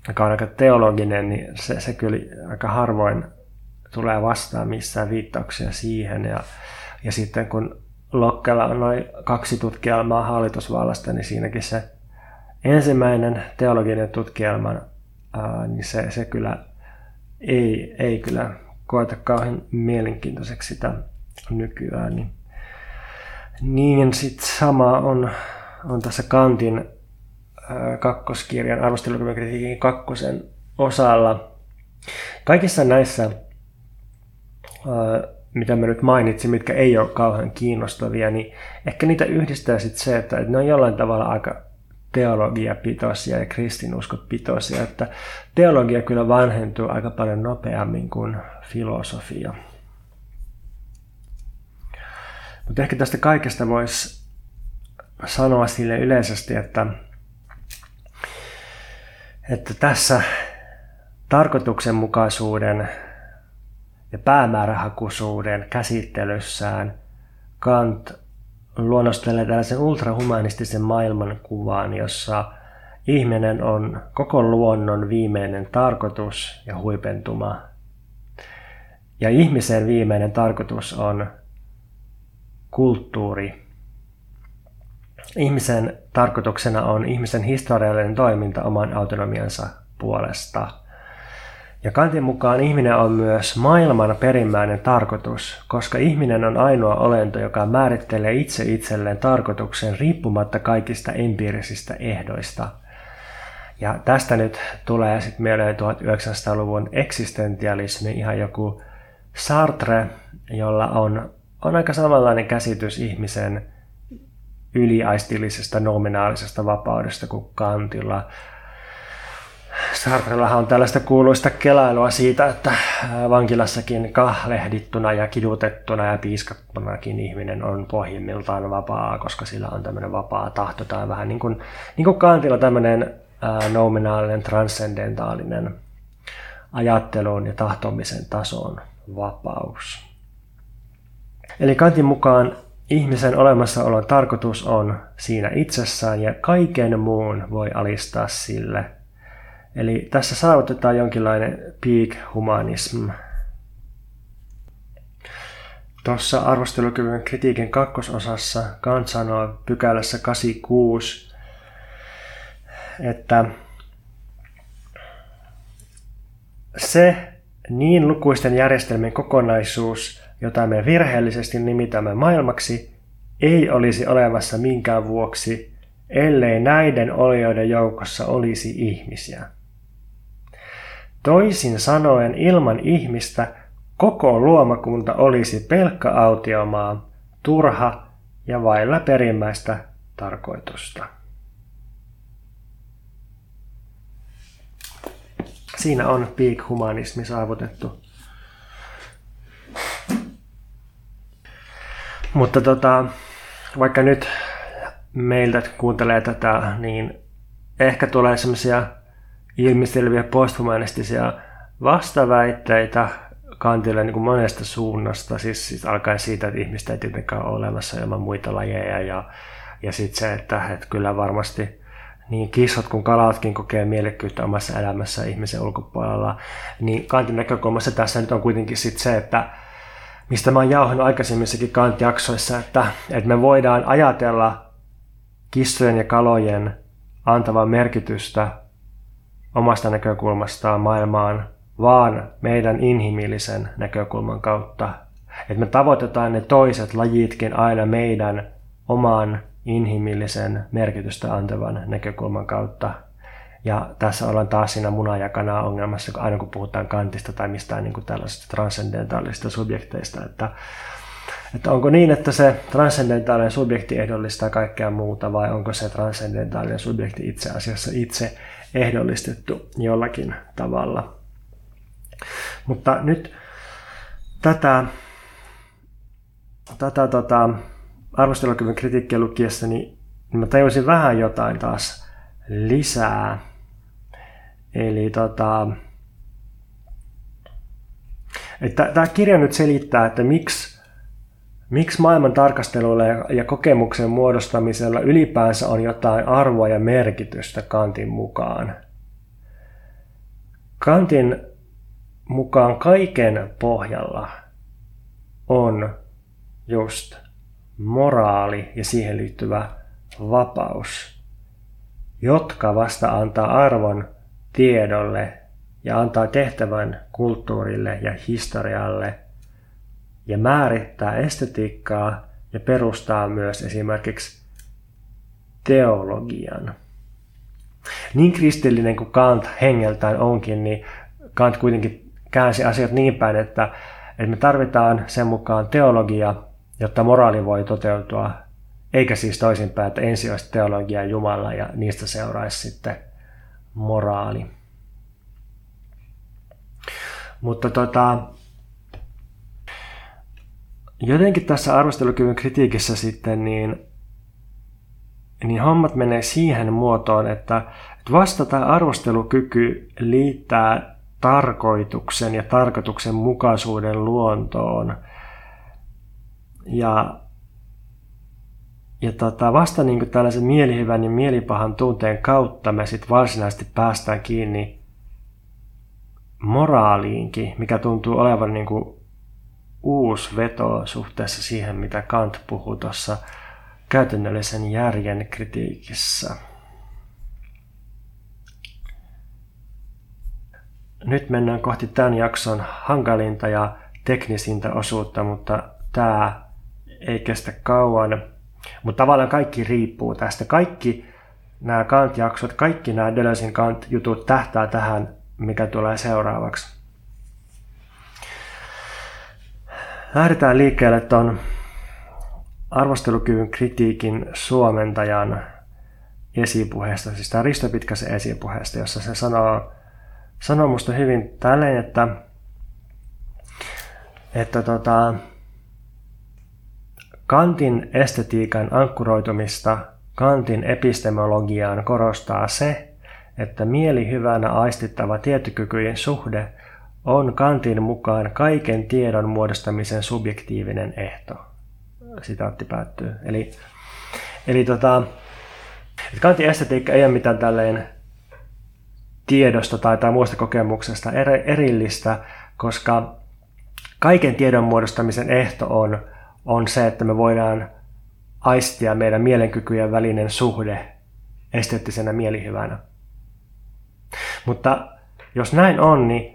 A: joka on aika teologinen, niin se, se kyllä aika harvoin tulee vastaan missään viittauksia siihen. Ja, ja sitten kun Lokkella on noin kaksi tutkielmaa hallitusvallasta, niin siinäkin se ensimmäinen teologinen tutkielma, ää, niin se, se kyllä ei, ei kyllä koeta kauhean mielenkiintoiseksi sitä nykyään. Niin niin sitten sama on, on tässä Kantin ää, kakkoskirjan arvostelukritiikin kakkosen osalla. Kaikissa näissä, ää, mitä mä nyt mainitsin, mitkä ei ole kauhean kiinnostavia, niin ehkä niitä yhdistää sitten se, että, että ne on jollain tavalla aika teologiapitoisia ja kristinuskopitoisia, että teologia kyllä vanhentuu aika paljon nopeammin kuin filosofia. Mutta ehkä tästä kaikesta voisi sanoa sille yleisesti, että, että tässä tarkoituksenmukaisuuden ja päämäärähakuisuuden käsittelyssään Kant luonnostelee tällaisen ultrahumanistisen maailmankuvan, jossa ihminen on koko luonnon viimeinen tarkoitus ja huipentuma. Ja ihmisen viimeinen tarkoitus on kulttuuri. Ihmisen tarkoituksena on ihmisen historiallinen toiminta oman autonomiansa puolesta. Ja Kantin mukaan ihminen on myös maailman perimmäinen tarkoitus, koska ihminen on ainoa olento, joka määrittelee itse itselleen tarkoituksen riippumatta kaikista empiirisistä ehdoista. Ja tästä nyt tulee sitten mieleen 1900-luvun eksistentialismi, ihan joku Sartre, jolla on on aika samanlainen käsitys ihmisen yliaistillisesta nominaalisesta vapaudesta kuin Kantilla. Sartrellahan on tällaista kuuluista kelailua siitä, että vankilassakin kahlehdittuna ja kidutettuna ja piiskattunakin ihminen on pohjimmiltaan vapaa, koska sillä on tämmöinen vapaa tahto tai vähän niin kuin, niin kuin Kantilla tämmöinen nominaalinen, transcendentaalinen ajattelun ja tahtomisen tason vapaus. Eli Kantin mukaan ihmisen olemassaolon tarkoitus on siinä itsessään ja kaiken muun voi alistaa sille. Eli tässä saavutetaan jonkinlainen peak humanism. Tuossa arvostelukyvyn kritiikin kakkososassa Kant sanoo pykälässä 86, että se niin lukuisten järjestelmien kokonaisuus, jota me virheellisesti nimitämme maailmaksi, ei olisi olemassa minkään vuoksi, ellei näiden olioiden joukossa olisi ihmisiä. Toisin sanoen ilman ihmistä koko luomakunta olisi pelkkä autiomaa, turha ja vailla perimmäistä tarkoitusta. Siinä on peak humanismi saavutettu. Mutta tota, vaikka nyt meiltä kuuntelee tätä, niin ehkä tulee semmoisia ilmiselviä posthumanistisia vastaväitteitä kantille niin kuin monesta suunnasta, siis, siis alkaen siitä, että ihmistä ei tietenkään ole olemassa ilman muita lajeja. Ja, ja sitten se, että, että kyllä varmasti niin kissat kuin kalatkin kokee mielekkyyttä omassa elämässä ihmisen ulkopuolella, niin kantin näkökulmassa tässä nyt on kuitenkin sit se, että mistä mä oon jauhannut aikaisemmissakin kantjaksoissa, että, että me voidaan ajatella kissojen ja kalojen antavan merkitystä omasta näkökulmastaan maailmaan vaan meidän inhimillisen näkökulman kautta. Että me tavoitetaan ne toiset lajitkin aina meidän oman inhimillisen merkitystä antavan näkökulman kautta. Ja tässä ollaan taas siinä munajakana ongelmassa, aina kun puhutaan kantista tai mistään niin kuin tällaisista transcendentaalisista subjekteista, että, että onko niin, että se transcendentaalinen subjekti ehdollistaa kaikkea muuta vai onko se transcendentaalinen subjekti itse asiassa itse ehdollistettu jollakin tavalla. Mutta nyt tätä, tätä tota, arvostelukyvyn kritiikkiä lukiessa, niin mä tajusin vähän jotain taas lisää. Eli tota, tämä kirja nyt selittää, että miksi, miksi maailman tarkastelulla ja kokemuksen muodostamisella ylipäänsä on jotain arvoa ja merkitystä Kantin mukaan. Kantin mukaan kaiken pohjalla on just moraali ja siihen liittyvä vapaus, jotka vasta antaa arvon tiedolle ja antaa tehtävän kulttuurille ja historialle ja määrittää estetiikkaa ja perustaa myös esimerkiksi teologian. Niin kristillinen kuin Kant hengeltään onkin, niin Kant kuitenkin käänsi asiat niin päin, että, että me tarvitaan sen mukaan teologia, jotta moraali voi toteutua, eikä siis toisinpäin, että ensin olisi teologia Jumala ja niistä seuraisi sitten moraali. Mutta tota, jotenkin tässä arvostelukyvyn kritiikissä sitten niin, niin hommat menee siihen muotoon, että, että vasta tämä arvostelukyky liittää tarkoituksen ja tarkoituksen mukaisuuden luontoon. Ja, ja tota, vasta niin tällaisen mielihyvän ja mielipahan tunteen kautta me sitten varsinaisesti päästään kiinni moraaliinkin, mikä tuntuu olevan niin kuin uusi veto suhteessa siihen, mitä Kant puhui tuossa käytännöllisen järjen kritiikissä. Nyt mennään kohti tämän jakson hankalinta ja teknisintä osuutta, mutta tämä ei kestä kauan. Mutta tavallaan kaikki riippuu tästä. Kaikki nämä Kant-jaksot, kaikki nämä Deleuzein Kant-jutut tähtää tähän mikä tulee seuraavaksi. Lähdetään liikkeelle tuon arvostelukyvyn kritiikin suomentajan esipuheesta, siis tämä Risto Pitkäsen esipuheesta, jossa se sanoo, sanoo musta hyvin tälleen, että, että tota, Kantin estetiikan ankkuroitumista Kantin epistemologiaan korostaa se, että mielihyvänä aistittava tietokykyjen suhde on Kantin mukaan kaiken tiedon muodostamisen subjektiivinen ehto. Sitaatti päättyy. Eli, eli tota, Kantin estetiikka ei ole mitään tälleen tiedosta tai, tai muista kokemuksesta erillistä, koska kaiken tiedon muodostamisen ehto on, on se, että me voidaan aistia meidän mielenkykyjen välinen suhde esteettisenä mielihyvänä. Mutta jos näin on, niin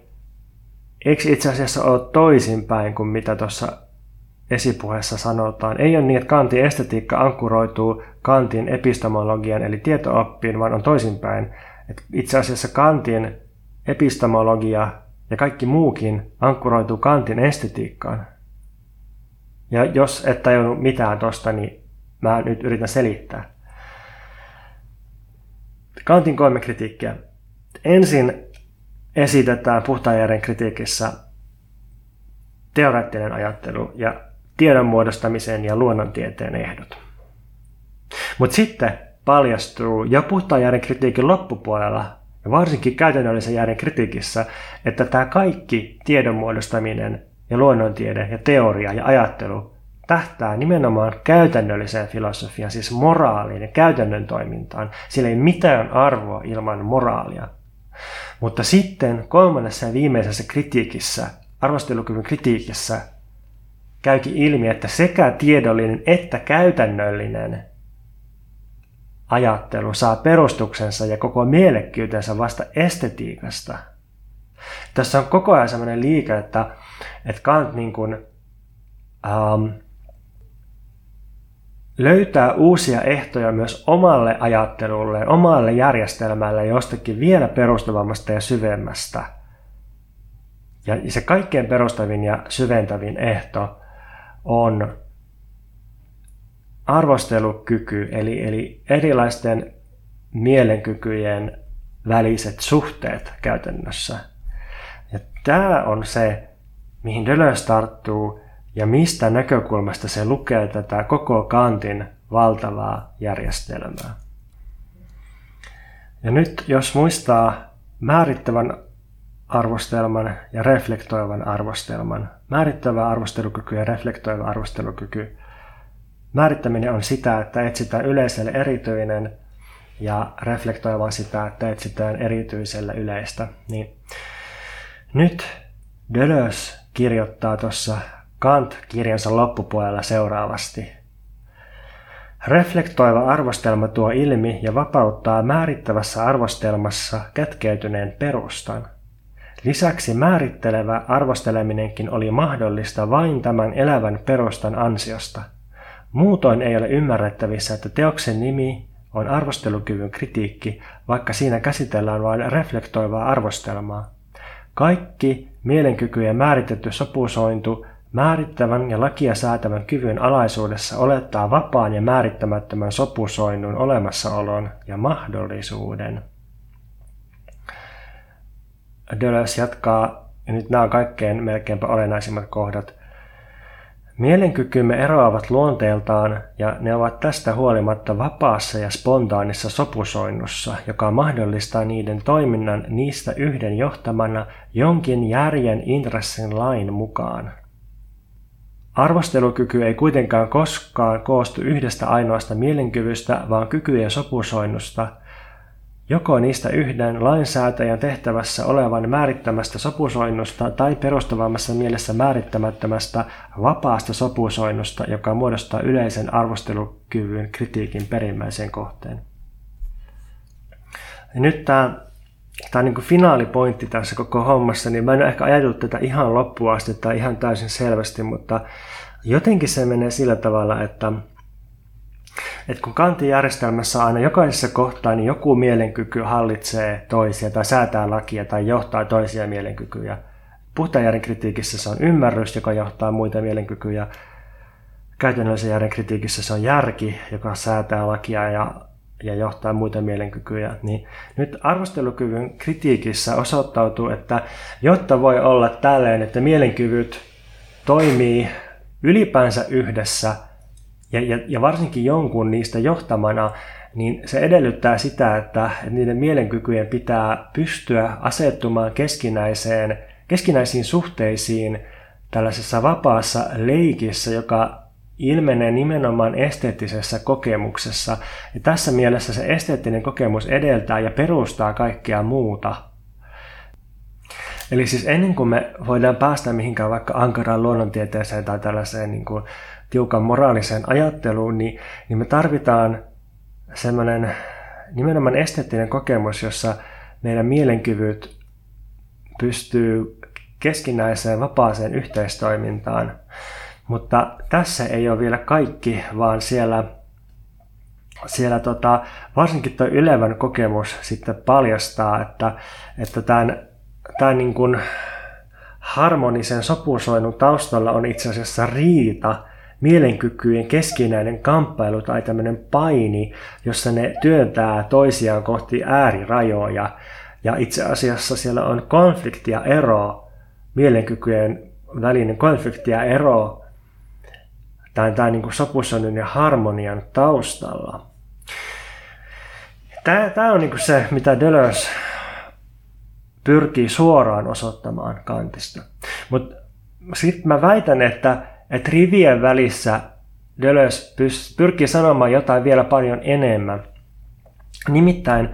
A: eikö itse asiassa ole toisinpäin kuin mitä tuossa esipuheessa sanotaan? Ei ole niin, että Kantin estetiikka ankkuroituu Kantin epistemologian eli tietooppiin, vaan on toisinpäin. Että itse asiassa Kantin epistemologia ja kaikki muukin ankkuroituu Kantin estetiikkaan. Ja jos et tajunnut mitään tosta, niin mä nyt yritän selittää. Kantin kolme kritiikkiä. Ensin esitetään puhtaan kritiikissä teoreettinen ajattelu ja tiedon muodostamisen ja luonnontieteen ehdot. Mutta sitten paljastuu jo puhtaan järjen kritiikin loppupuolella ja varsinkin käytännöllisen järjen kritiikissä, että tämä kaikki tiedon muodostaminen ja luonnontiede ja teoria ja ajattelu tähtää nimenomaan käytännölliseen filosofiaan, siis moraaliin ja käytännön toimintaan. Sillä ei mitään arvoa ilman moraalia. Mutta sitten kolmannessa ja viimeisessä kritiikissä, arvostelukyvyn kritiikissä, käykin ilmi, että sekä tiedollinen että käytännöllinen ajattelu saa perustuksensa ja koko mielekkyytensä vasta estetiikasta. Tässä on koko ajan sellainen liike, että, että Kant niin kuin, um, löytää uusia ehtoja myös omalle ajattelulle, omalle järjestelmälle jostakin vielä perustavammasta ja syvemmästä. Ja se kaikkein perustavin ja syventävin ehto on arvostelukyky, eli, eli erilaisten mielenkykyjen väliset suhteet käytännössä. Ja tämä on se, mihin Deleuze tarttuu ja mistä näkökulmasta se lukee tätä koko Kantin valtavaa järjestelmää. Ja nyt jos muistaa määrittävän arvostelman ja reflektoivan arvostelman, määrittävä arvostelukyky ja reflektoiva arvostelukyky, määrittäminen on sitä, että etsitään yleiselle erityinen ja reflektoiva sitä, että etsitään erityisellä yleistä. Niin nyt Deleuze kirjoittaa tuossa Kant-kirjansa loppupuolella seuraavasti. Reflektoiva arvostelma tuo ilmi ja vapauttaa määrittävässä arvostelmassa kätkeytyneen perustan. Lisäksi määrittelevä arvosteleminenkin oli mahdollista vain tämän elävän perustan ansiosta. Muutoin ei ole ymmärrettävissä, että teoksen nimi on arvostelukyvyn kritiikki, vaikka siinä käsitellään vain reflektoivaa arvostelmaa. Kaikki mielenkykyjen määritetty sopusointu Määrittävän ja lakia säätävän kyvyn alaisuudessa olettaa vapaan ja määrittämättömän sopusoinnun olemassaolon ja mahdollisuuden. Deleuze jatkaa, ja nyt nämä on kaikkein melkeinpä olennaisimmat kohdat. Mielenkykymme eroavat luonteeltaan ja ne ovat tästä huolimatta vapaassa ja spontaanissa sopusoinnussa, joka mahdollistaa niiden toiminnan niistä yhden johtamana jonkin järjen intressin lain mukaan. Arvostelukyky ei kuitenkaan koskaan koostu yhdestä ainoasta mielenkyvystä, vaan kykyjen sopusoinnusta, joko niistä yhden lainsäätäjän tehtävässä olevan määrittämästä sopusoinnusta tai perustavammassa mielessä määrittämättömästä vapaasta sopusoinnusta, joka muodostaa yleisen arvostelukyvyn kritiikin perimmäisen kohteen. Nyt tämä tämä niin finaalipointti tässä koko hommassa, niin mä en ole ehkä ajatellut tätä ihan loppuun asti tai ihan täysin selvästi, mutta jotenkin se menee sillä tavalla, että, että kun Kantin järjestelmässä aina jokaisessa kohtaa, niin joku mielenkyky hallitsee toisia tai säätää lakia tai johtaa toisia mielenkykyjä. Puhtaan kritiikissä se on ymmärrys, joka johtaa muita mielenkykyjä. Käytännöllisen järjen kritiikissä se on järki, joka säätää lakia ja ja johtaa muita mielenkykyjä, niin nyt arvostelukyvyn kritiikissä osoittautuu, että jotta voi olla tälleen, että mielenkyvyt toimii ylipäänsä yhdessä ja, ja, ja varsinkin jonkun niistä johtamana, niin se edellyttää sitä, että niiden mielenkykyjen pitää pystyä asettumaan keskinäiseen, keskinäisiin suhteisiin tällaisessa vapaassa leikissä, joka ilmenee nimenomaan esteettisessä kokemuksessa. Ja tässä mielessä se esteettinen kokemus edeltää ja perustaa kaikkea muuta. Eli siis ennen kuin me voidaan päästä mihinkään vaikka ankaraan luonnontieteeseen tai tällaiseen niin kuin tiukan moraaliseen ajatteluun, niin, niin me tarvitaan semmoinen nimenomaan esteettinen kokemus, jossa meidän mielenkyvyt pystyy keskinäiseen vapaaseen yhteistoimintaan. Mutta tässä ei ole vielä kaikki, vaan siellä, siellä tota, varsinkin tuo ylevän kokemus sitten paljastaa, että, että tämän, tämän niin kuin harmonisen sopusoinnun taustalla on itse asiassa riita, mielenkykyjen keskinäinen kamppailu tai tämmöinen paini, jossa ne työntää toisiaan kohti äärirajoja. Ja itse asiassa siellä on konflikti ja ero, mielenkykyjen välinen konflikti ja ero tai, tai niin sopusoinnin ja harmonian taustalla. Tämä, tämä on niin se, mitä Deleuze pyrkii suoraan osoittamaan kantista. Mutta sitten mä väitän, että, että rivien välissä Deleuze pyrkii sanomaan jotain vielä paljon enemmän. Nimittäin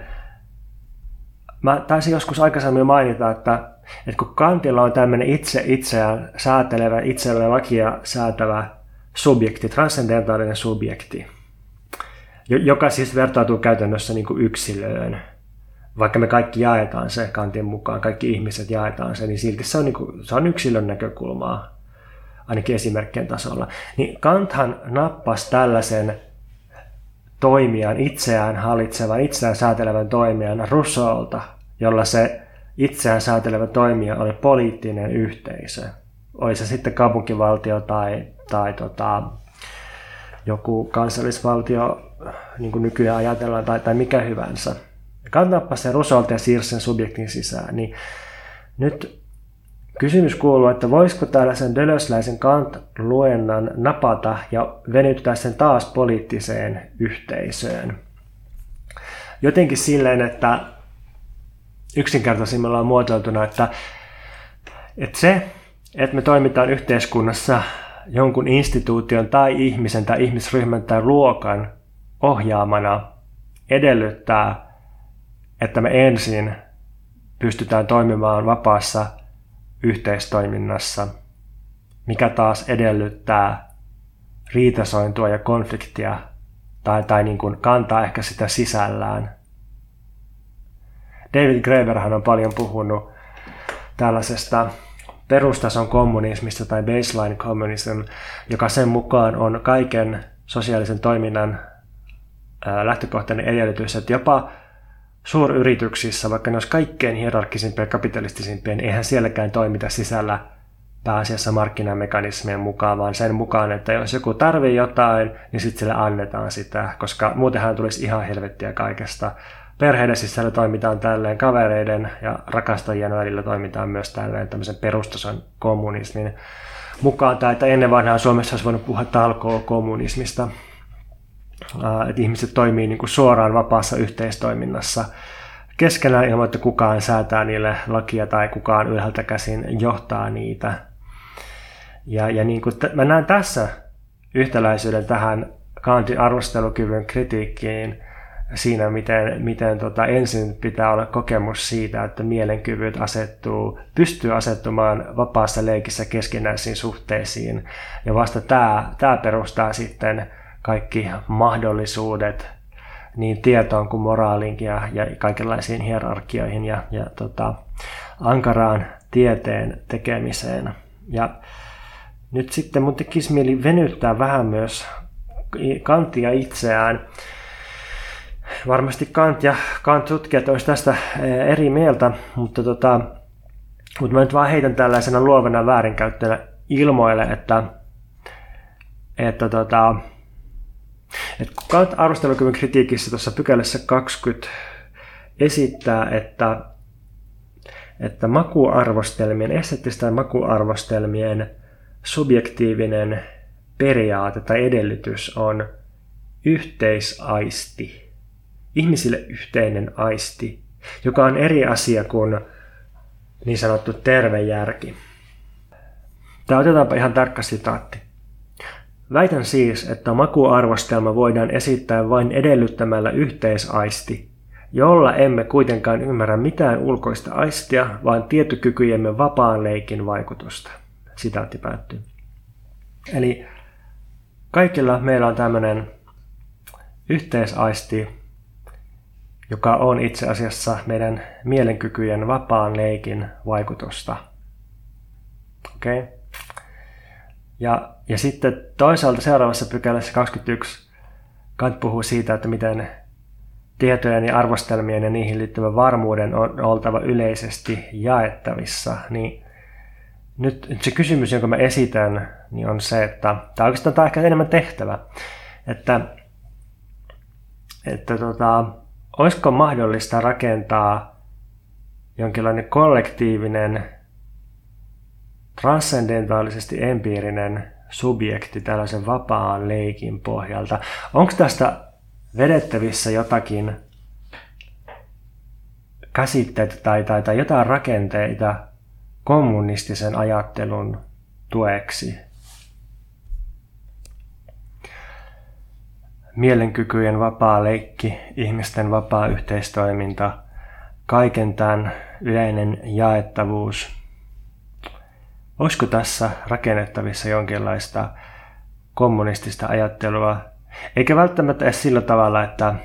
A: mä taisin joskus aikaisemmin mainita, että, että kun Kantilla on tämmöinen itse itseään säätelevä, itselleen lakia säätävä subjekti, transcendentaalinen subjekti, joka siis vertautuu käytännössä niin kuin yksilöön. Vaikka me kaikki jaetaan se Kantin mukaan, kaikki ihmiset jaetaan se, niin silti se on, niin kuin, se on yksilön näkökulmaa, ainakin esimerkkien tasolla. Niin Kanthan nappasi tällaisen toimijan, itseään hallitsevan, itseään säätelevän toimijan Rousseaulta, jolla se itseään säätelevä toimija oli poliittinen yhteisö. Oli se sitten kaupunkivaltio tai tai tota, joku kansallisvaltio, niin kuin nykyään ajatellaan, tai, tai mikä hyvänsä. Kantaapa se Rusolta ja siirrä sen subjektin sisään. Niin nyt kysymys kuuluu, että voisiko tällaisen Dölösläisen Kant-luennan napata ja venyttää sen taas poliittiseen yhteisöön. Jotenkin silleen, että yksinkertaisimmillaan muotoiltuna, että, että se, että me toimitaan yhteiskunnassa jonkun instituution tai ihmisen tai ihmisryhmän tai luokan ohjaamana edellyttää, että me ensin pystytään toimimaan vapaassa yhteistoiminnassa, mikä taas edellyttää riitasointua ja konfliktia tai, tai niin kuin kantaa ehkä sitä sisällään. David Graeberhan on paljon puhunut tällaisesta perustason kommunismista tai baseline communism, joka sen mukaan on kaiken sosiaalisen toiminnan lähtökohtainen edellytys, että jopa suuryrityksissä, vaikka ne olisi kaikkein hierarkkisimpia ja kapitalistisimpia, niin eihän sielläkään toimita sisällä pääasiassa markkinamekanismien mukaan, vaan sen mukaan, että jos joku tarvii jotain, niin sitten sille annetaan sitä, koska muutenhan tulisi ihan helvettiä kaikesta perheiden sisällä toimitaan tälleen, kavereiden ja rakastajien välillä toimitaan myös tälleen tämmöisen perustason kommunismin mukaan. Tai että ennen vanhaa Suomessa olisi voinut puhua talkoo kommunismista, että ihmiset toimii niin kuin suoraan vapaassa yhteistoiminnassa keskenään ilman, että kukaan säätää niille lakia tai kukaan ylhäältä käsin johtaa niitä. Ja, ja niin kuin t- mä näen tässä yhtäläisyyden tähän Kantin arvostelukyvyn kritiikkiin, siinä, miten, miten tota, ensin pitää olla kokemus siitä, että mielenkyvyt asettuu, pystyy asettumaan vapaassa leikissä keskinäisiin suhteisiin. Ja vasta tämä, tämä perustaa sitten kaikki mahdollisuudet niin tietoon kuin moraaliinkin ja, ja kaikenlaisiin hierarkioihin ja, ja tota, ankaraan tieteen tekemiseen. Ja nyt sitten mun tekisi mieli venyttää vähän myös kantia itseään varmasti Kant ja Kant-tutkijat olisi tästä eh, eri mieltä, mutta, tota, mutta mä nyt vaan heitän tällaisena luovana väärinkäyttönä ilmoille, että, että, tota, että Kant arvostelukyvyn kritiikissä tuossa pykälässä 20 esittää, että, että makuarvostelmien, esteettisten makuarvostelmien subjektiivinen periaate tai edellytys on yhteisaisti ihmisille yhteinen aisti, joka on eri asia kuin niin sanottu terve järki. Tämä otetaanpa ihan tarkka sitaatti. Väitän siis, että makuarvostelma voidaan esittää vain edellyttämällä yhteisaisti, jolla emme kuitenkaan ymmärrä mitään ulkoista aistia, vaan tietokykyjemme vapaan leikin vaikutusta. Sitaatti päättyy. Eli kaikilla meillä on tämmöinen yhteisaisti, joka on itse asiassa meidän mielenkykyjen vapaan leikin vaikutusta. Okei? Okay? Ja, ja sitten toisaalta seuraavassa pykälässä 21 Kant puhuu siitä, että miten tietojen ja arvostelmien ja niihin liittyvän varmuuden on oltava yleisesti jaettavissa, niin nyt se kysymys, jonka mä esitän, niin on se, että tämä oikeastaan tämä on ehkä enemmän tehtävä, että, että tota, olisiko mahdollista rakentaa jonkinlainen kollektiivinen, transcendentaalisesti empiirinen subjekti tällaisen vapaan leikin pohjalta. Onko tästä vedettävissä jotakin käsitteitä tai, tai, tai jotain rakenteita kommunistisen ajattelun tueksi? Mielenkykyjen vapaa leikki, ihmisten vapaa yhteistoiminta, kaiken tämän yleinen jaettavuus. Olisiko tässä rakennettavissa jonkinlaista kommunistista ajattelua, eikä välttämättä edes sillä tavalla, että,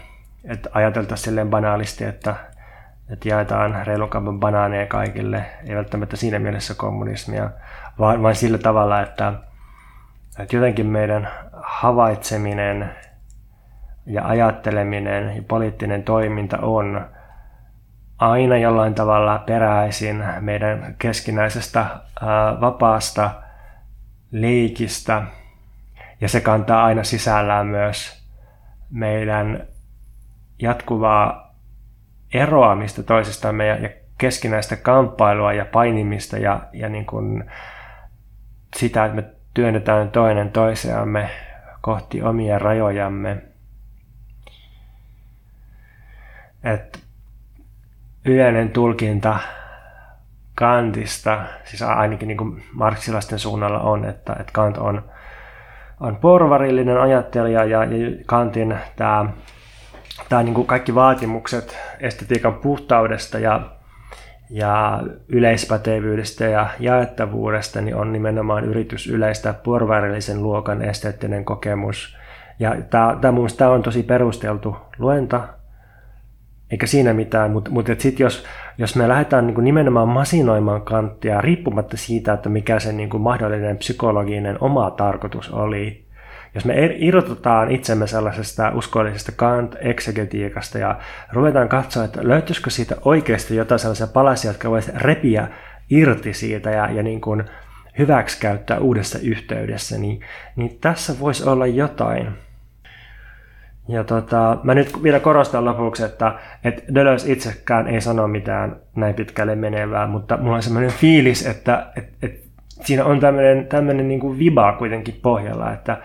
A: että ajateltaisiin silleen banaalisti, että, että jaetaan reilun banaaneja kaikille, ei välttämättä siinä mielessä kommunismia, vaan, vaan sillä tavalla, että, että jotenkin meidän havaitseminen ja ajatteleminen ja poliittinen toiminta on aina jollain tavalla peräisin meidän keskinäisestä vapaasta leikistä Ja se kantaa aina sisällään myös meidän jatkuvaa eroamista toisistamme ja, ja keskinäistä kamppailua ja painimista ja, ja niin kuin sitä, että me työnnetään toinen toisiamme kohti omia rajojamme. Et yleinen tulkinta Kantista, siis ainakin niin marksilaisten suunnalla on, että, että Kant on, on porvarillinen ajattelija ja, ja Kantin tämä, tämä niin kaikki vaatimukset estetiikan puhtaudesta ja, ja yleispätevyydestä ja jaettavuudesta niin on nimenomaan yritys yleistää porvarillisen luokan esteettinen kokemus. Ja tämä, tämä, tämä on tosi perusteltu luenta, eikä siinä mitään, mutta, mutta sitten jos, jos me lähdetään niin nimenomaan masinoimaan kanttia riippumatta siitä, että mikä se niin mahdollinen psykologinen oma tarkoitus oli, jos me irrotetaan itsemme sellaisesta uskollisesta kant-eksegetiikasta ja ruvetaan katsoa, että löytyisikö siitä oikeasti jotain sellaisia palasia, jotka voisi repiä irti siitä ja, ja niin kuin hyväksikäyttää uudessa yhteydessä, niin, niin tässä voisi olla jotain. Ja tota, mä nyt vielä korostan lopuksi, että, että Deleuze itsekään ei sano mitään näin pitkälle menevää, mutta mulla on semmoinen fiilis, että, että, että siinä on tämmöinen, tämmöinen niin kuin viba kuitenkin pohjalla, että,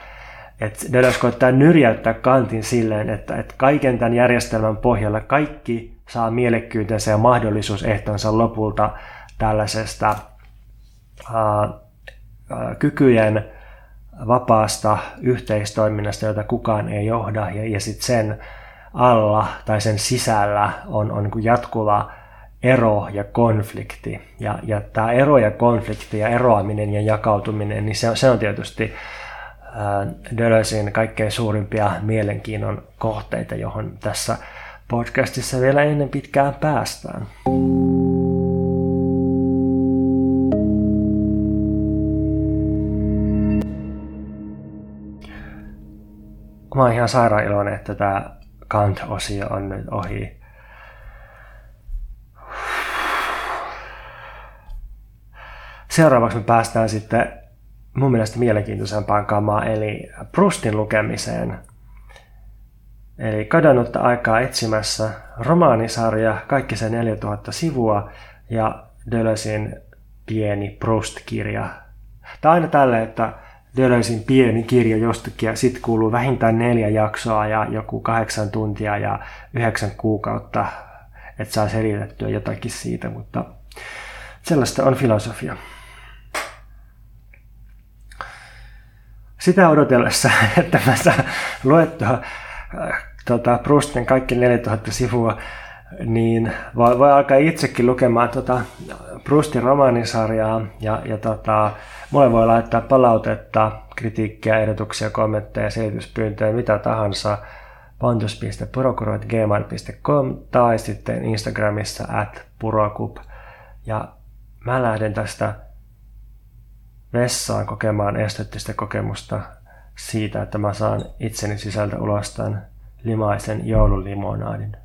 A: että Deleuze koittaa nyrjäyttää kantin silleen, että, että kaiken tämän järjestelmän pohjalla kaikki saa mielekkyytensä ja mahdollisuusehtonsa lopulta tällaisesta ää, kykyjen vapaasta yhteistoiminnasta, jota kukaan ei johda, ja, ja sitten sen alla tai sen sisällä on, on niin jatkuva ero ja konflikti. Ja, ja tämä ero ja konflikti ja eroaminen ja jakautuminen, niin se, se on tietysti Dölösin kaikkein suurimpia mielenkiinnon kohteita, johon tässä podcastissa vielä ennen pitkään päästään. Mä oon ihan sairaan iloinen, että tämä Kant-osio on nyt ohi. Seuraavaksi me päästään sitten mun mielestä mielenkiintoisempaan kamaan, eli Prustin lukemiseen. Eli kadonnutta aikaa etsimässä romaanisarja, kaikki se 4000 sivua ja Dölösin pieni Proust-kirja. Tämä on aina tälle, että Deleuzein pieni kirja jostakin ja sitten kuuluu vähintään neljä jaksoa ja joku kahdeksan tuntia ja yhdeksän kuukautta, että saa selitettyä jotakin siitä, mutta sellaista on filosofia. Sitä odotellessa, että mä saan luettua äh, tota, Proustin kaikki 4000 sivua, niin voi, voi alkaa itsekin lukemaan tota Proustin romaanisarjaa ja, ja tota, mulle voi laittaa palautetta, kritiikkiä, ehdotuksia, kommentteja, selityspyyntöjä, mitä tahansa pontus.purokuru.gmail.com tai sitten Instagramissa at purokup. Ja mä lähden tästä vessaan kokemaan esteettistä kokemusta siitä, että mä saan itseni sisältä ulos tämän limaisen joululimonaadin.